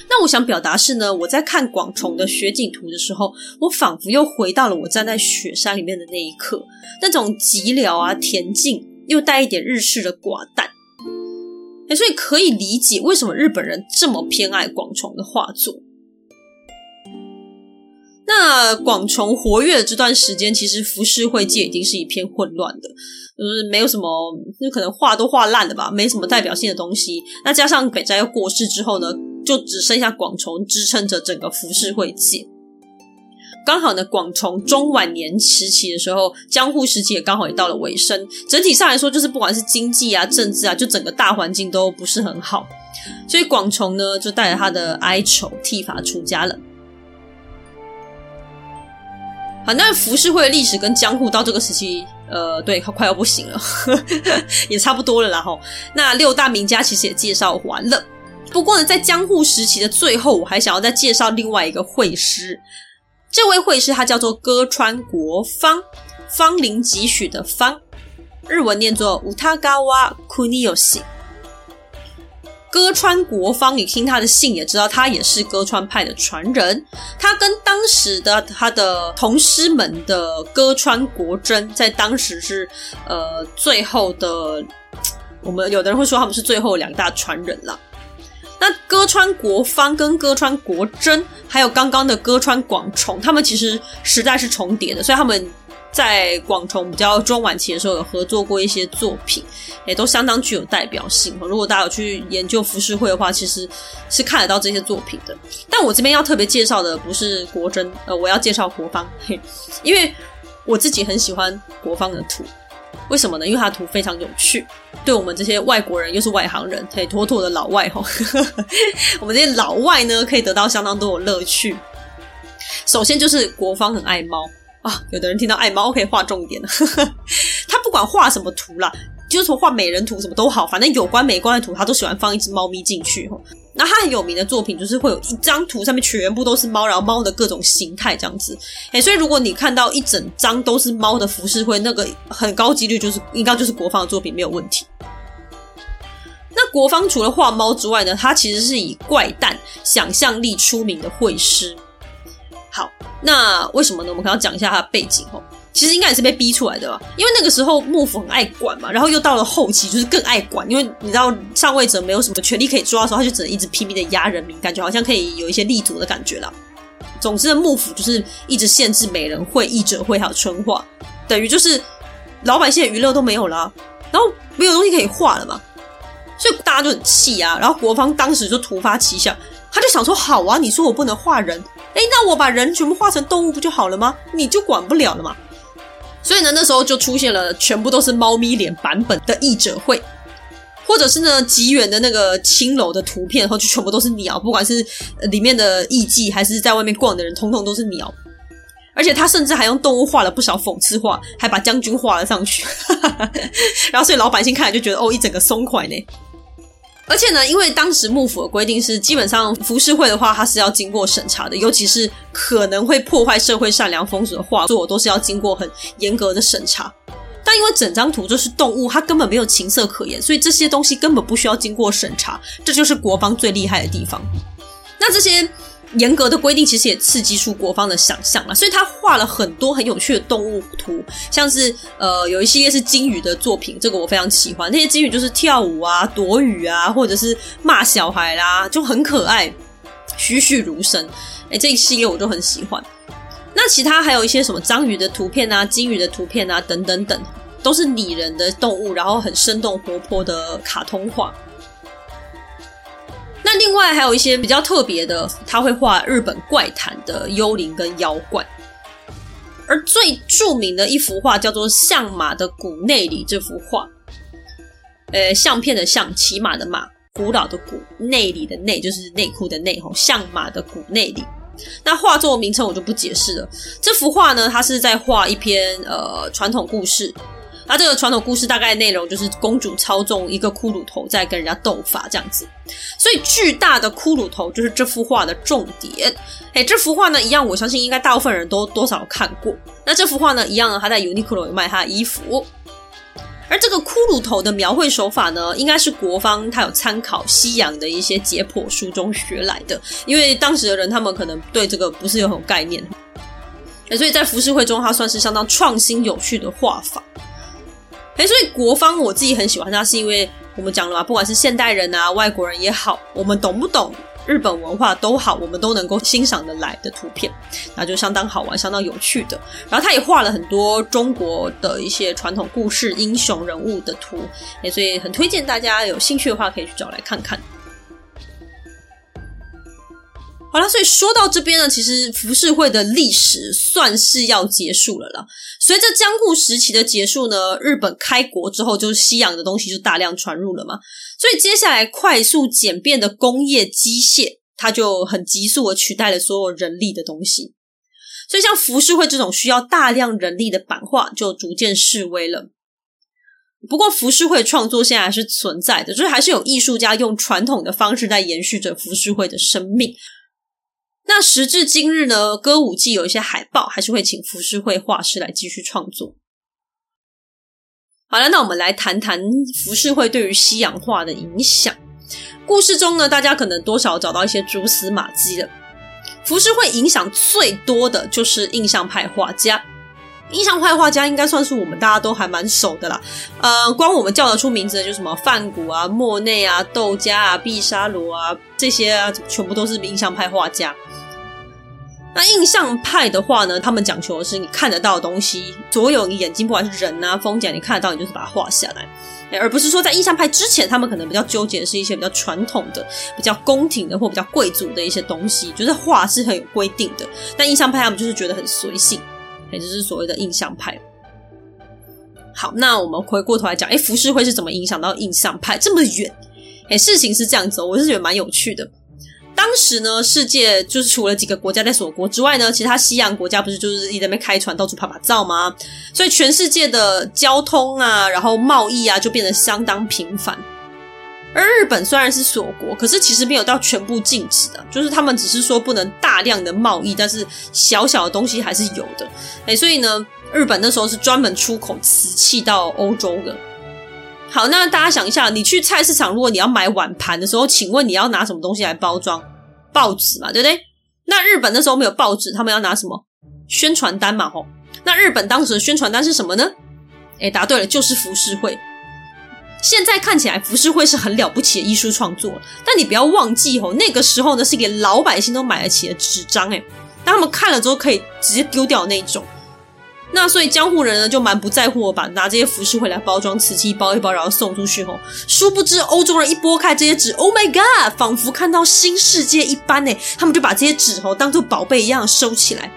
那我想表达是呢，我在看广重的雪景图的时候，我仿佛又回到了我站在雪山里面的那一刻，那种寂寥啊、恬静，又带一点日式的寡淡，所以可以理解为什么日本人这么偏爱广重的画作。那广重活跃的这段时间，其实浮世绘界已经是一片混乱的，就是没有什么，就可能画都画烂了吧，没什么代表性的东西。那加上北斋又过世之后呢，就只剩下广重支撑着整个浮世绘界。刚好呢，广重中晚年时期的时候，江户时期也刚好也到了尾声。整体上来说，就是不管是经济啊、政治啊，就整个大环境都不是很好，所以广重呢就带着他的哀愁剃发出家了。好，那浮世绘的历史跟江户到这个时期，呃，对，快要不行了，呵 呵也差不多了啦齁。那六大名家其实也介绍完了，不过呢，在江户时期的最后，我还想要再介绍另外一个会师。这位会师他叫做歌川国芳，芳龄几许的芳，日文念作乌塔嘎瓦库尼有西。歌川国芳，你听他的姓也知道，他也是歌川派的传人。他跟当时的他的同师们的歌川国真，在当时是呃最后的，我们有的人会说他们是最后两大传人了。那歌川国芳跟歌川国真，还有刚刚的歌川广重，他们其实时代是重叠的，所以他们。在广重比较中晚期的时候，有合作过一些作品，也都相当具有代表性。如果大家有去研究浮世绘的话，其实是看得到这些作品的。但我这边要特别介绍的不是国珍，呃，我要介绍国芳，嘿，因为我自己很喜欢国芳的图。为什么呢？因为他图非常有趣，对我们这些外国人又是外行人，可以，妥妥的老外吼，我们这些老外呢，可以得到相当多的乐趣。首先就是国方很爱猫。啊，有的人听到爱猫可以画重点，他不管画什么图啦，就是说画美人图什么都好，反正有关美观的图，他都喜欢放一只猫咪进去。那他很有名的作品就是会有一张图上面全部都是猫，然后猫的各种形态这样子。哎，所以如果你看到一整张都是猫的浮世绘，那个很高几率就是应该就是国方的作品没有问题。那国方除了画猫之外呢，他其实是以怪诞想象力出名的绘师。好，那为什么呢？我们可能要讲一下他的背景哦。其实应该也是被逼出来的吧，因为那个时候幕府很爱管嘛，然后又到了后期就是更爱管，因为你知道上位者没有什么权力可以抓的时候，他就只能一直拼命的压人民，感觉好像可以有一些立足的感觉啦。总之，幕府就是一直限制美人会、艺者会还有春画，等于就是老百姓的娱乐都没有了，然后没有东西可以画了嘛，所以大家就很气啊。然后国方当时就突发奇想，他就想说：好啊，你说我不能画人。哎，那我把人全部画成动物不就好了吗？你就管不了了嘛。所以呢，那时候就出现了全部都是猫咪脸版本的艺者会，或者是呢极远的那个青楼的图片，然后就全部都是鸟，不管是里面的艺妓还是在外面逛的人，通通都是鸟。而且他甚至还用动物画了不少讽刺画，还把将军画了上去。然后所以老百姓看了就觉得哦，一整个松快呢。而且呢，因为当时幕府的规定是，基本上浮世绘的话，它是要经过审查的，尤其是可能会破坏社会善良风俗的画作，都是要经过很严格的审查。但因为整张图就是动物，它根本没有情色可言，所以这些东西根本不需要经过审查，这就是国芳最厉害的地方。那这些。严格的规定其实也刺激出国方的想象了，所以他画了很多很有趣的动物图，像是呃有一系列是鲸鱼的作品，这个我非常喜欢。那些鲸鱼就是跳舞啊、躲雨啊，或者是骂小孩啦，就很可爱，栩栩如生。哎，这一系列我就很喜欢。那其他还有一些什么章鱼的图片啊、鲸鱼的图片啊等等等，都是拟人的动物，然后很生动活泼的卡通画。那另外还有一些比较特别的，他会画日本怪谈的幽灵跟妖怪，而最著名的一幅画叫做《相马的谷内里》这幅画，呃，相片的相，骑马的马，古老的古，内里的内就是内裤的内吼，相马的谷内里。那画作名称我就不解释了。这幅画呢，它是在画一篇呃传统故事。那这个传统故事大概内容就是公主操纵一个骷髅头在跟人家斗法这样子，所以巨大的骷髅头就是这幅画的重点。哎，这幅画呢一样，我相信应该大部分人都多少看过。那这幅画呢一样呢，他在 Uniqlo 有卖他的衣服。而这个骷髅头的描绘手法呢，应该是国方他有参考西洋的一些解剖书中学来的，因为当时的人他们可能对这个不是有很有概念，所以在浮世绘中，它算是相当创新有趣的画法。哎，所以国芳我自己很喜欢它，是因为我们讲了嘛，不管是现代人啊、外国人也好，我们懂不懂日本文化都好，我们都能够欣赏得来的图片，那就相当好玩、相当有趣的。然后他也画了很多中国的一些传统故事、英雄人物的图，哎，所以很推荐大家有兴趣的话可以去找来看看。好了，所以说到这边呢，其实浮世绘的历史算是要结束了啦。随着江户时期的结束呢，日本开国之后，就是西洋的东西就大量传入了嘛。所以接下来快速简便的工业机械，它就很急速的取代了所有人力的东西。所以像浮世绘这种需要大量人力的版画，就逐渐式微了。不过浮世绘创作现在还是存在的，就是还是有艺术家用传统的方式在延续着浮世绘的生命。那时至今日呢，歌舞伎有一些海报还是会请浮世绘画师来继续创作。好了，那我们来谈谈浮世绘对于西洋画的影响。故事中呢，大家可能多少找到一些蛛丝马迹了。浮世绘影响最多的就是印象派画家。印象派画家应该算是我们大家都还蛮熟的啦。呃，光我们叫得出名字的，就什么梵谷啊、莫内啊、窦家啊、毕沙罗啊这些啊，全部都是印象派画家。那印象派的话呢，他们讲求的是你看得到的东西，所有你眼睛不管是人啊、风景，你看得到，你就是把它画下来，而不是说在印象派之前，他们可能比较纠结的是一些比较传统的、比较宫廷的或比较贵族的一些东西，就是画是很有规定的。但印象派他们就是觉得很随性，也就是所谓的印象派。好，那我们回过头来讲，哎，浮世绘是怎么影响到印象派这么远？哎，事情是这样子，我是觉得蛮有趣的。当时呢，世界就是除了几个国家在锁国之外呢，其他西洋国家不是就是一直在那边开船到处拍拍照吗？所以全世界的交通啊，然后贸易啊，就变得相当频繁。而日本虽然是锁国，可是其实没有到全部禁止的，就是他们只是说不能大量的贸易，但是小小的东西还是有的。诶，所以呢，日本那时候是专门出口瓷器到欧洲的。好，那大家想一下，你去菜市场，如果你要买碗盘的时候，请问你要拿什么东西来包装？报纸嘛，对不对？那日本那时候没有报纸，他们要拿什么？宣传单嘛，吼。那日本当时的宣传单是什么呢？诶，答对了，就是浮世绘。现在看起来浮世绘是很了不起的艺术创作，但你不要忘记吼，那个时候呢是给老百姓都买得起的纸张，诶，当他们看了之后可以直接丢掉那种。那所以江户人呢就蛮不在乎我把拿这些浮世绘来包装瓷器一，包一包然后送出去吼。殊不知欧洲人一拨开这些纸，Oh my God，仿佛看到新世界一般呢。他们就把这些纸吼当做宝贝一样收起来。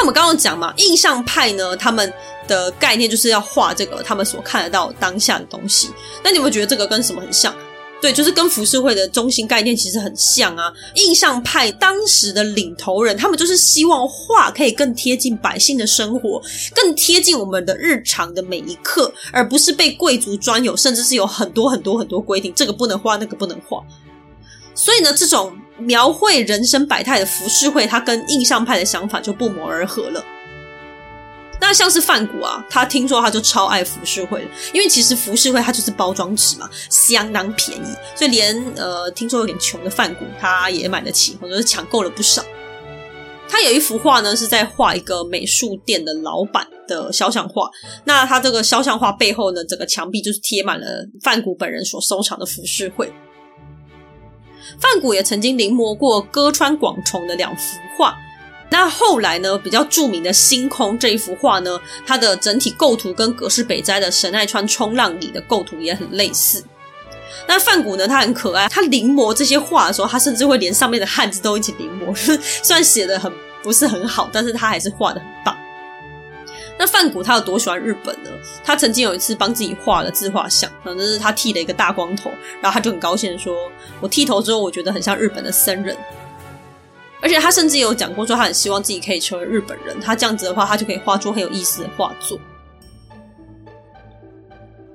那我们刚刚讲嘛，印象派呢，他们的概念就是要画这个他们所看得到当下的东西。那你有没有觉得这个跟什么很像？对，就是跟浮世绘的中心概念其实很像啊。印象派当时的领头人，他们就是希望画可以更贴近百姓的生活，更贴近我们的日常的每一刻，而不是被贵族专有，甚至是有很多很多很多规定，这个不能画，那个不能画。所以呢，这种描绘人生百态的浮世绘，它跟印象派的想法就不谋而合了。那像是梵谷啊，他听说他就超爱浮世绘，因为其实浮世绘它就是包装纸嘛，相当便宜，所以连呃听说有点穷的梵谷他也买得起，或者是抢购了不少。他有一幅画呢，是在画一个美术店的老板的肖像画。那他这个肖像画背后呢，整个墙壁就是贴满了梵谷本人所收藏的浮世绘。范谷也曾经临摹过歌川广重的两幅画。那后来呢，比较著名的《星空》这一幅画呢，它的整体构图跟葛饰北斋的神奈川冲浪里的构图也很类似。那范谷呢，他很可爱，他临摹这些画的时候，他甚至会连上面的汉字都一起临摹。虽然写的很不是很好，但是他还是画的很棒。那梵谷他有多喜欢日本呢？他曾经有一次帮自己画了自画像，反正是他剃了一个大光头，然后他就很高兴的说：“我剃头之后，我觉得很像日本的僧人。”而且他甚至有讲过说，他很希望自己可以成为日本人。他这样子的话，他就可以画出很有意思的画作。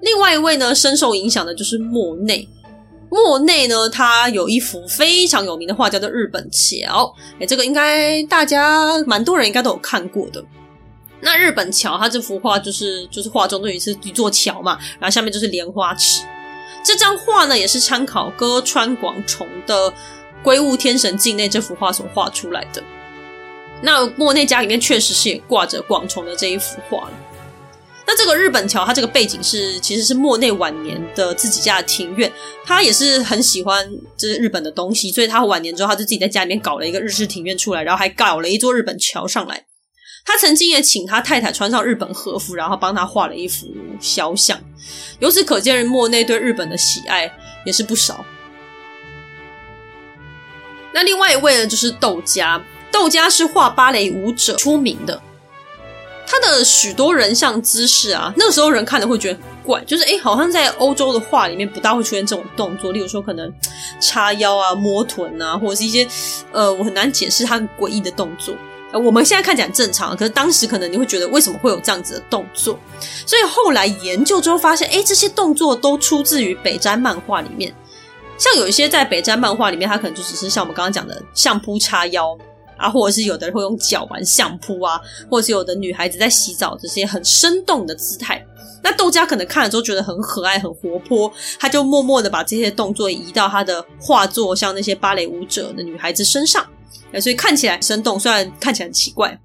另外一位呢，深受影响的就是莫内。莫内呢，他有一幅非常有名的画，叫做《日本桥》。哎，这个应该大家蛮多人应该都有看过的。那《日本桥》它这幅画就是就是画中对于是一座桥嘛，然后下面就是莲花池。这张画呢，也是参考歌川广重的。归雾天神境内这幅画所画出来的，那莫内家里面确实是也挂着广重的这一幅画。那这个日本桥，它这个背景是其实是莫内晚年的自己家的庭院，他也是很喜欢这日本的东西，所以他晚年之后他就自己在家里面搞了一个日式庭院出来，然后还搞了一座日本桥上来。他曾经也请他太太穿上日本和服，然后帮他画了一幅肖像。由此可见，莫内对日本的喜爱也是不少。那另外一位呢，就是窦家。窦家是画芭蕾舞者出名的，他的许多人像姿势啊，那个时候人看了会觉得很怪，就是诶，好像在欧洲的画里面不大会出现这种动作，例如说可能叉腰啊、摸臀啊，或者是一些呃，我很难解释他很诡异的动作。我们现在看起来很正常，可是当时可能你会觉得为什么会有这样子的动作？所以后来研究之后发现，诶，这些动作都出自于北斋漫画里面。像有一些在北斋漫画里面，它可能就只是像我们刚刚讲的相扑叉腰啊，或者是有的人会用脚玩相扑啊，或者是有的女孩子在洗澡这些很生动的姿态。那豆家可能看了之后觉得很可爱、很活泼，他就默默的把这些动作移到他的画作，像那些芭蕾舞者的女孩子身上，所以看起来生动，虽然看起来很奇怪。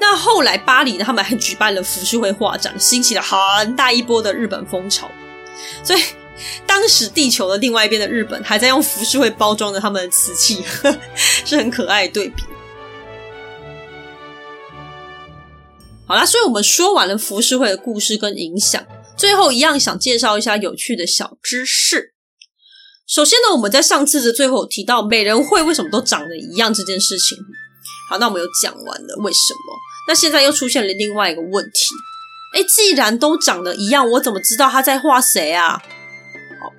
那后来巴黎呢，他们还举办了浮世绘画展，兴起了很大一波的日本风潮，所以。当时地球的另外一边的日本还在用浮世绘包装着他们的瓷器，是很可爱的对比。好啦，所以我们说完了浮世绘的故事跟影响，最后一样想介绍一下有趣的小知识。首先呢，我们在上次的最后提到美人绘为什么都长得一样这件事情。好，那我们有讲完了为什么？那现在又出现了另外一个问题，诶，既然都长得一样，我怎么知道他在画谁啊？好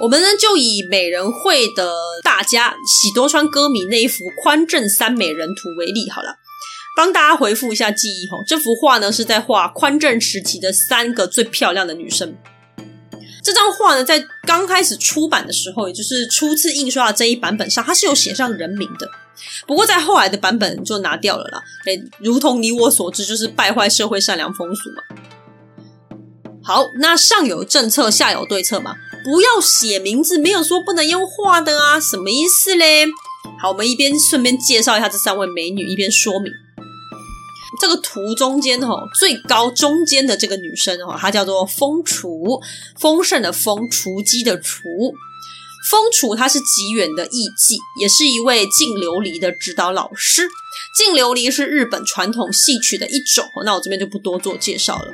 我们呢，就以美人绘的大家喜多川歌迷那一幅宽正三美人图为例，好了，帮大家回复一下记忆哈。这幅画呢是在画宽正时期的三个最漂亮的女生。这张画呢，在刚开始出版的时候，也就是初次印刷的这一版本上，它是有写上人名的。不过在后来的版本就拿掉了啦。哎，如同你我所知，就是败坏社会善良风俗嘛。好，那上有政策，下有对策嘛。不要写名字，没有说不能用画的啊，什么意思嘞？好，我们一边顺便介绍一下这三位美女，一边说明。这个图中间哈，最高中间的这个女生哈，她叫做丰雏，丰盛的丰，雏鸡的雏。丰雏她是吉远的艺妓，也是一位净琉璃的指导老师。净琉璃是日本传统戏曲的一种，那我这边就不多做介绍了。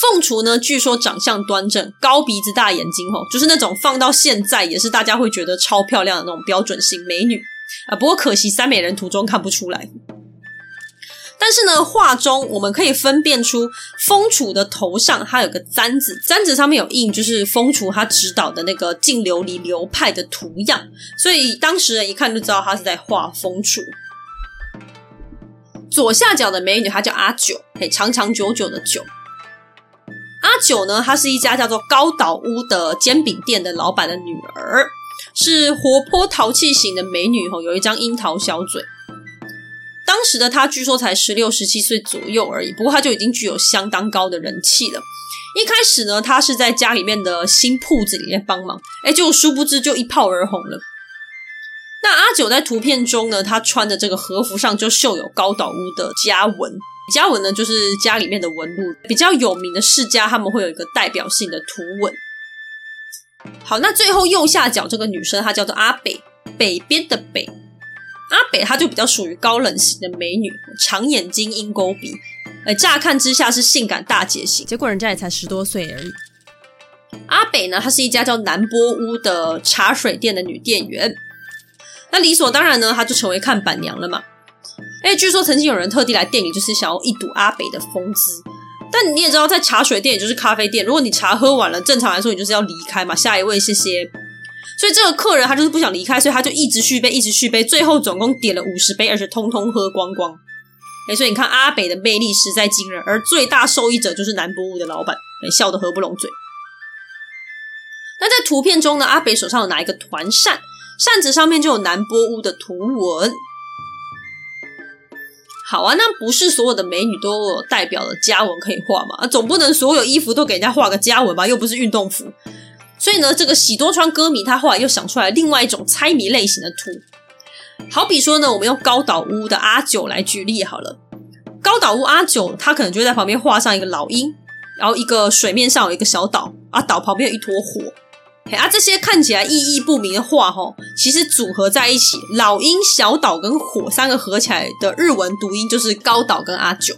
凤雏呢，据说长相端正，高鼻子、大眼睛，吼，就是那种放到现在也是大家会觉得超漂亮的那种标准型美女啊。不过可惜三美人图中看不出来。但是呢，画中我们可以分辨出风楚的头上它有个簪子，簪子上面有印，就是风楚他指导的那个净琉璃流派的图样，所以当时人一看就知道他是在画风楚。左下角的美女她叫阿九，嘿，长长久久的久。阿九呢，她是一家叫做高岛屋的煎饼店的老板的女儿，是活泼淘气型的美女，吼，有一张樱桃小嘴。当时的他据说才十六、十七岁左右而已，不过他就已经具有相当高的人气了。一开始呢，他是在家里面的新铺子里面帮忙，哎，就殊不知就一炮而红了。那阿九在图片中呢，他穿的这个和服上就绣有高岛屋的家纹，家纹呢就是家里面的纹路。比较有名的世家，他们会有一个代表性的图文。好，那最后右下角这个女生，她叫做阿北，北边的北。阿北她就比较属于高冷型的美女，长眼睛、鹰钩鼻。呃，乍看之下是性感大姐型，结果人家也才十多岁而已。阿北呢，她是一家叫南波屋的茶水店的女店员。那理所当然呢，她就成为看板娘了嘛。哎，据说曾经有人特地来店里，就是想要一睹阿北的风姿。但你也知道，在茶水店也就是咖啡店，如果你茶喝完了，正常来说你就是要离开嘛，下一位谢谢。所以这个客人他就是不想离开，所以他就一直续杯，一直续杯，最后总共点了五十杯，而且通通喝光光。哎，所以你看阿北的魅力实在惊人，而最大受益者就是南波屋的老板，笑得合不拢嘴。那在图片中呢，阿北手上有拿一个团扇，扇子上面就有南波屋的图文。好啊，那不是所有的美女都有代表的家纹可以画嘛？啊，总不能所有衣服都给人家画个家纹吧？又不是运动服。所以呢，这个喜多川歌迷他后来又想出来另外一种猜谜类型的图。好比说呢，我们用高岛屋的阿九来举例好了。高岛屋阿九，他可能就会在旁边画上一个老鹰，然后一个水面上有一个小岛，啊，岛旁边有一坨火。嘿啊，这些看起来意义不明的画，齁，其实组合在一起，老鹰、小岛跟火三个合起来的日文读音就是高岛跟阿九。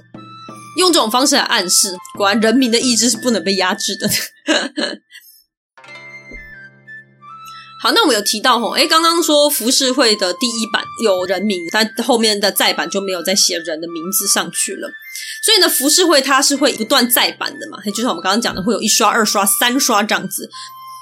用这种方式来暗示，果然人民的意志是不能被压制的。好，那我们有提到吼，诶，刚刚说浮世绘的第一版有人名，但后面的再版就没有再写人的名字上去了。所以呢，浮世绘它是会不断再版的嘛，就像我们刚刚讲的，会有一刷、二刷、三刷这样子。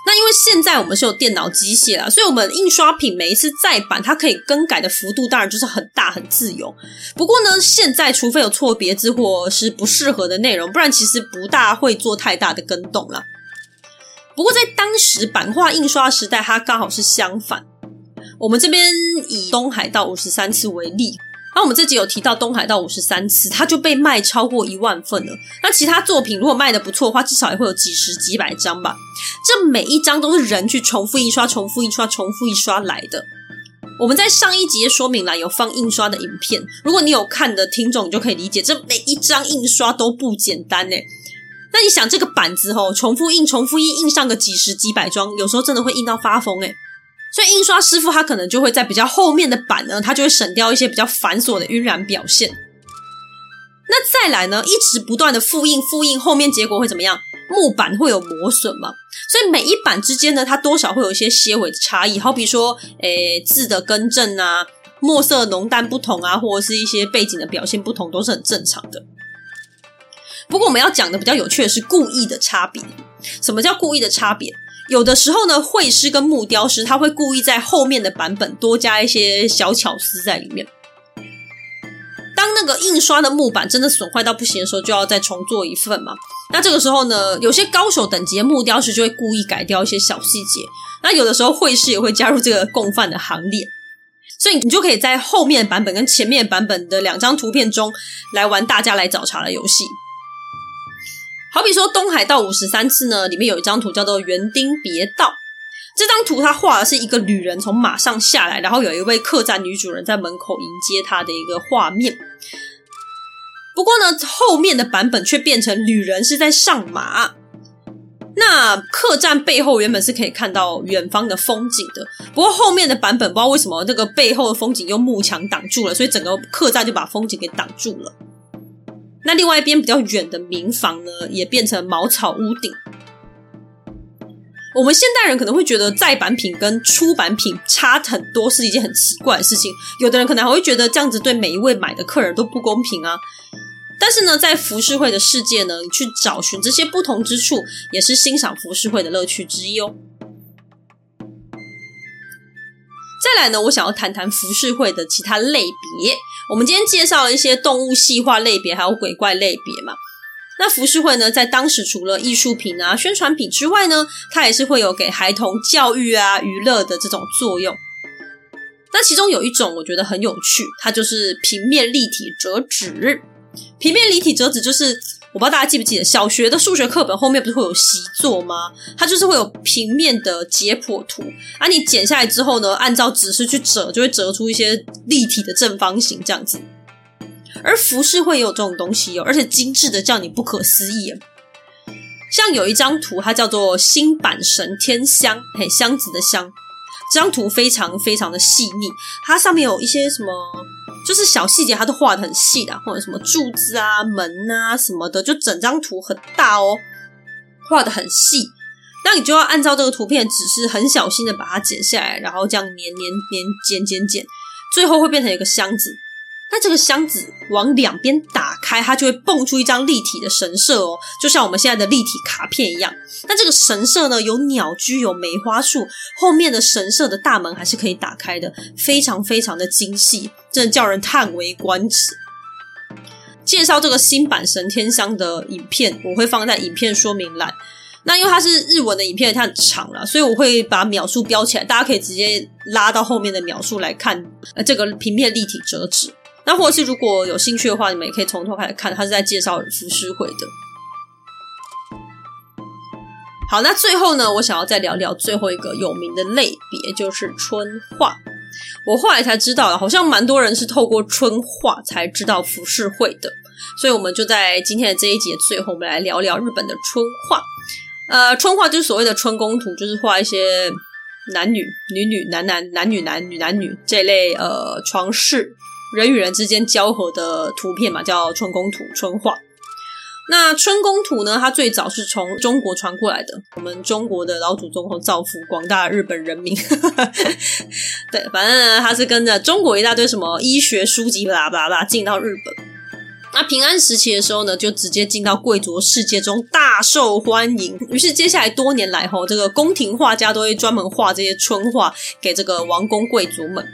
那因为现在我们是有电脑机械啦，所以我们印刷品每一次再版，它可以更改的幅度当然就是很大很自由。不过呢，现在除非有错别字或是不适合的内容，不然其实不大会做太大的更动啦。不过，在当时版画印刷时代，它刚好是相反。我们这边以东海道五十三次为例，那我们这集有提到东海道五十三次，它就被卖超过一万份了。那其他作品如果卖得不错的话，至少也会有几十几百张吧。这每一张都是人去重复印刷、重复印刷、重复印刷来的。我们在上一集的说明栏有放印刷的影片，如果你有看的听众，你就可以理解，这每一张印刷都不简单诶。那你想这个板子吼，重复印、重复印，印上个几十几百张，有时候真的会印到发疯诶。所以印刷师傅他可能就会在比较后面的板呢，他就会省掉一些比较繁琐的晕染表现。那再来呢，一直不断的复印、复印，后面结果会怎么样？木板会有磨损嘛？所以每一板之间呢，它多少会有一些些微的差异。好比说，诶，字的更正啊，墨色浓淡不同啊，或者是一些背景的表现不同，都是很正常的。不过我们要讲的比较有趣的是故意的差别。什么叫故意的差别？有的时候呢，绘师跟木雕师他会故意在后面的版本多加一些小巧思在里面。当那个印刷的木板真的损坏到不行的时候，就要再重做一份嘛。那这个时候呢，有些高手等级的木雕师就会故意改掉一些小细节。那有的时候绘师也会加入这个共犯的行列。所以你就可以在后面版本跟前面版本的两张图片中来玩大家来找茬的游戏。好比说东海道五十三次呢，里面有一张图叫做园丁别道。这张图它画的是一个旅人从马上下来，然后有一位客栈女主人在门口迎接他的一个画面。不过呢，后面的版本却变成旅人是在上马，那客栈背后原本是可以看到远方的风景的。不过后面的版本不知道为什么这个背后的风景用幕墙挡住了，所以整个客栈就把风景给挡住了。那另外一边比较远的民房呢，也变成茅草屋顶。我们现代人可能会觉得再版品跟出版品差很多是一件很奇怪的事情，有的人可能还会觉得这样子对每一位买的客人都不公平啊。但是呢，在浮世绘的世界呢，你去找寻这些不同之处，也是欣赏浮世绘的乐趣之一哦。再来呢，我想要谈谈浮世绘的其他类别。我们今天介绍了一些动物细化类别，还有鬼怪类别嘛。那浮世绘呢，在当时除了艺术品啊、宣传品之外呢，它也是会有给孩童教育啊、娱乐的这种作用。那其中有一种我觉得很有趣，它就是平面立体折纸。平面立体折纸就是我不知道大家记不记得，小学的数学课本后面不是会有习作吗？它就是会有平面的解剖图，啊，你剪下来之后呢，按照指示去折，就会折出一些立体的正方形这样子。而浮世绘也有这种东西哦，而且精致的叫你不可思议。像有一张图，它叫做“新版神天香”，嘿，箱子的箱。这张图非常非常的细腻，它上面有一些什么，就是小细节，它都画的很细的，或者什么柱子啊、门啊什么的，就整张图很大哦，画的很细。那你就要按照这个图片只是，很小心的把它剪下来，然后这样粘粘粘剪剪剪，最后会变成一个箱子。那这个箱子往两边打开，它就会蹦出一张立体的神社哦，就像我们现在的立体卡片一样。那这个神社呢，有鸟居，有梅花树，后面的神社的大门还是可以打开的，非常非常的精细，真的叫人叹为观止。介绍这个新版神天箱的影片，我会放在影片说明栏。那因为它是日文的影片，它很长了，所以我会把秒数标起来，大家可以直接拉到后面的秒数来看，呃，这个平面立体折纸。那或者是如果有兴趣的话，你们也可以从头开始看，他是在介绍浮世绘的。好，那最后呢，我想要再聊聊最后一个有名的类别，就是春画。我后来才知道，好像蛮多人是透过春画才知道浮世绘的，所以我们就在今天的这一节最后，我们来聊聊日本的春画。呃，春画就是所谓的春宫图，就是画一些男女、女女、男男、男女、男女、男女这类呃床事。人与人之间交合的图片嘛，叫春宫图、春画。那春宫图呢，它最早是从中国传过来的。我们中国的老祖宗和造福广大日本人民。对，反正呢，它是跟着中国一大堆什么医学书籍，巴拉巴拉进到日本。那平安时期的时候呢，就直接进到贵族世界中，大受欢迎。于是接下来多年来，吼，这个宫廷画家都会专门画这些春画给这个王公贵族们。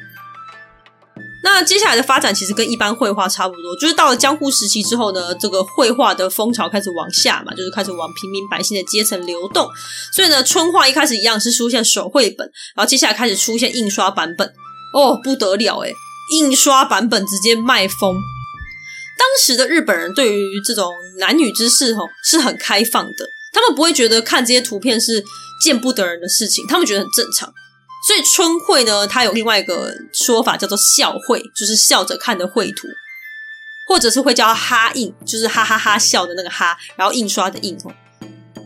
那接下来的发展其实跟一般绘画差不多，就是到了江户时期之后呢，这个绘画的风潮开始往下嘛，就是开始往平民百姓的阶层流动。所以呢，春画一开始一样是出现手绘本，然后接下来开始出现印刷版本。哦，不得了诶，印刷版本直接卖疯。当时的日本人对于这种男女之事吼是很开放的，他们不会觉得看这些图片是见不得人的事情，他们觉得很正常。所以春绘呢，它有另外一个说法叫做笑绘，就是笑着看的绘图，或者是会叫哈印，就是哈哈哈笑的那个哈，然后印刷的印哦。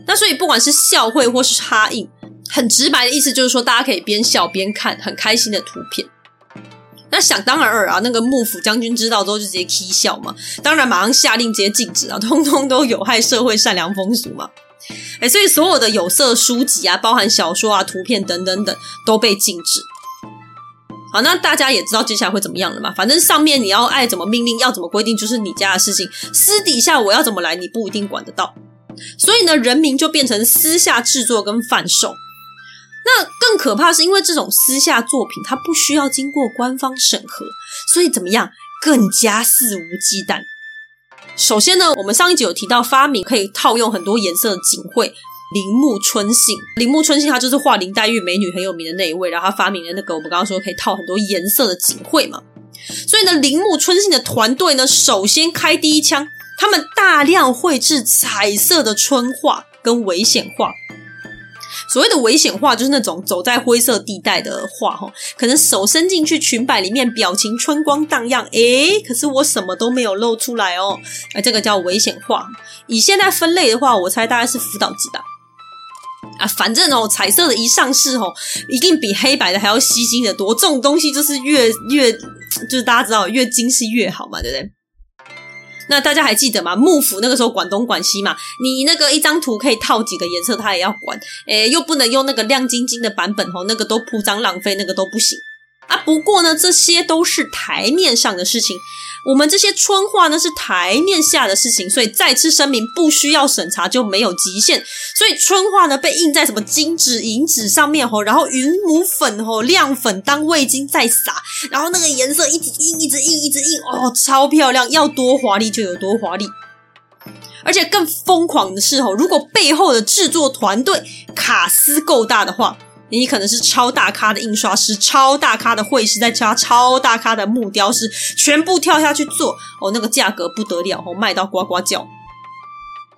那所以不管是笑绘或是哈印，很直白的意思就是说，大家可以边笑边看，很开心的图片。那想当然尔啊，那个幕府将军知道之后就直接起笑嘛，当然马上下令直接禁止啊，通通都有害社会善良风俗嘛。哎，所以所有的有色书籍啊，包含小说啊、图片等等等，都被禁止。好，那大家也知道接下来会怎么样了嘛？反正上面你要爱怎么命令，要怎么规定，就是你家的事情。私底下我要怎么来，你不一定管得到。所以呢，人民就变成私下制作跟贩售。那更可怕是因为这种私下作品，它不需要经过官方审核，所以怎么样，更加肆无忌惮。首先呢，我们上一集有提到发明可以套用很多颜色的锦绘，铃木春信。铃木春信他就是画林黛玉美女很有名的那一位，然后他发明了那个我们刚刚说可以套很多颜色的锦绘嘛。所以呢，铃木春信的团队呢，首先开第一枪，他们大量绘制彩色的春画跟危险画。所谓的危险画，就是那种走在灰色地带的画，哈，可能手伸进去裙摆里面，表情春光荡漾，诶，可是我什么都没有露出来哦，哎，这个叫危险画。以现在分类的话，我猜大概是辅导级吧。啊，反正哦，彩色的一上市，哦，一定比黑白的还要吸睛的多。这种东西就是越越，就是大家知道，越精细越好嘛，对不对？那大家还记得吗？幕府那个时候管东管西嘛，你那个一张图可以套几个颜色，他也要管，诶，又不能用那个亮晶晶的版本哦，那个都铺张浪费，那个都不行啊。不过呢，这些都是台面上的事情。我们这些春画呢，是台面下的事情，所以再次声明，不需要审查就没有极限。所以春画呢，被印在什么金纸、银纸上面吼，然后云母粉吼，亮粉当味精再撒，然后那个颜色一直印、一直印、一直印，哦，超漂亮，要多华丽就有多华丽。而且更疯狂的是吼，如果背后的制作团队卡司够大的话，你可能是超大咖的印刷师、超大咖的绘师，再加超大咖的木雕师，全部跳下去做哦，那个价格不得了哦，卖到呱呱叫。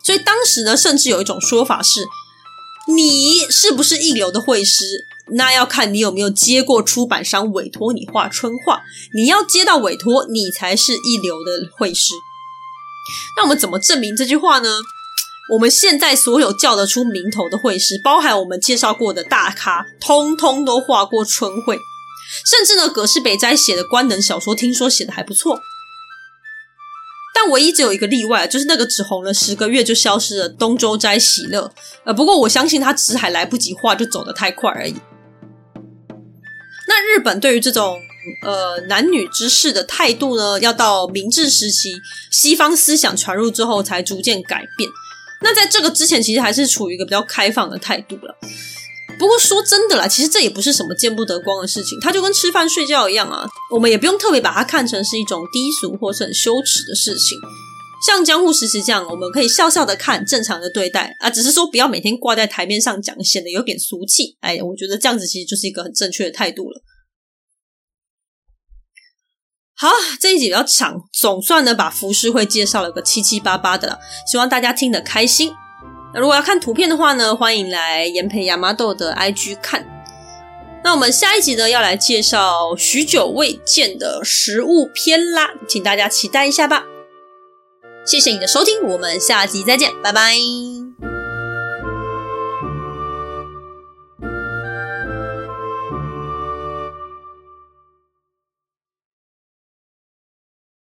所以当时呢，甚至有一种说法是：你是不是一流的绘师，那要看你有没有接过出版商委托你画春画。你要接到委托，你才是一流的绘师。那我们怎么证明这句话呢？我们现在所有叫得出名头的绘师，包含我们介绍过的大咖，通通都画过春绘。甚至呢，葛饰北斋写的官能小说，听说写的还不错。但唯一只有一个例外，就是那个只红了十个月就消失了东周斋喜乐。呃，不过我相信他只是还来不及画，就走得太快而已。那日本对于这种呃男女之事的态度呢，要到明治时期，西方思想传入之后，才逐渐改变。那在这个之前，其实还是处于一个比较开放的态度了。不过说真的啦，其实这也不是什么见不得光的事情，它就跟吃饭睡觉一样啊。我们也不用特别把它看成是一种低俗或是很羞耻的事情。像江户时期这样，我们可以笑笑的看，正常的对待啊，只是说不要每天挂在台面上讲，显得有点俗气。哎，我觉得这样子其实就是一个很正确的态度了。好，这一集比较长，总算呢把浮世绘介绍了个七七八八的了，希望大家听得开心。那如果要看图片的话呢，欢迎来研培亚麻豆的 IG 看。那我们下一集呢要来介绍许久未见的食物篇啦，请大家期待一下吧。谢谢你的收听，我们下集再见，拜拜。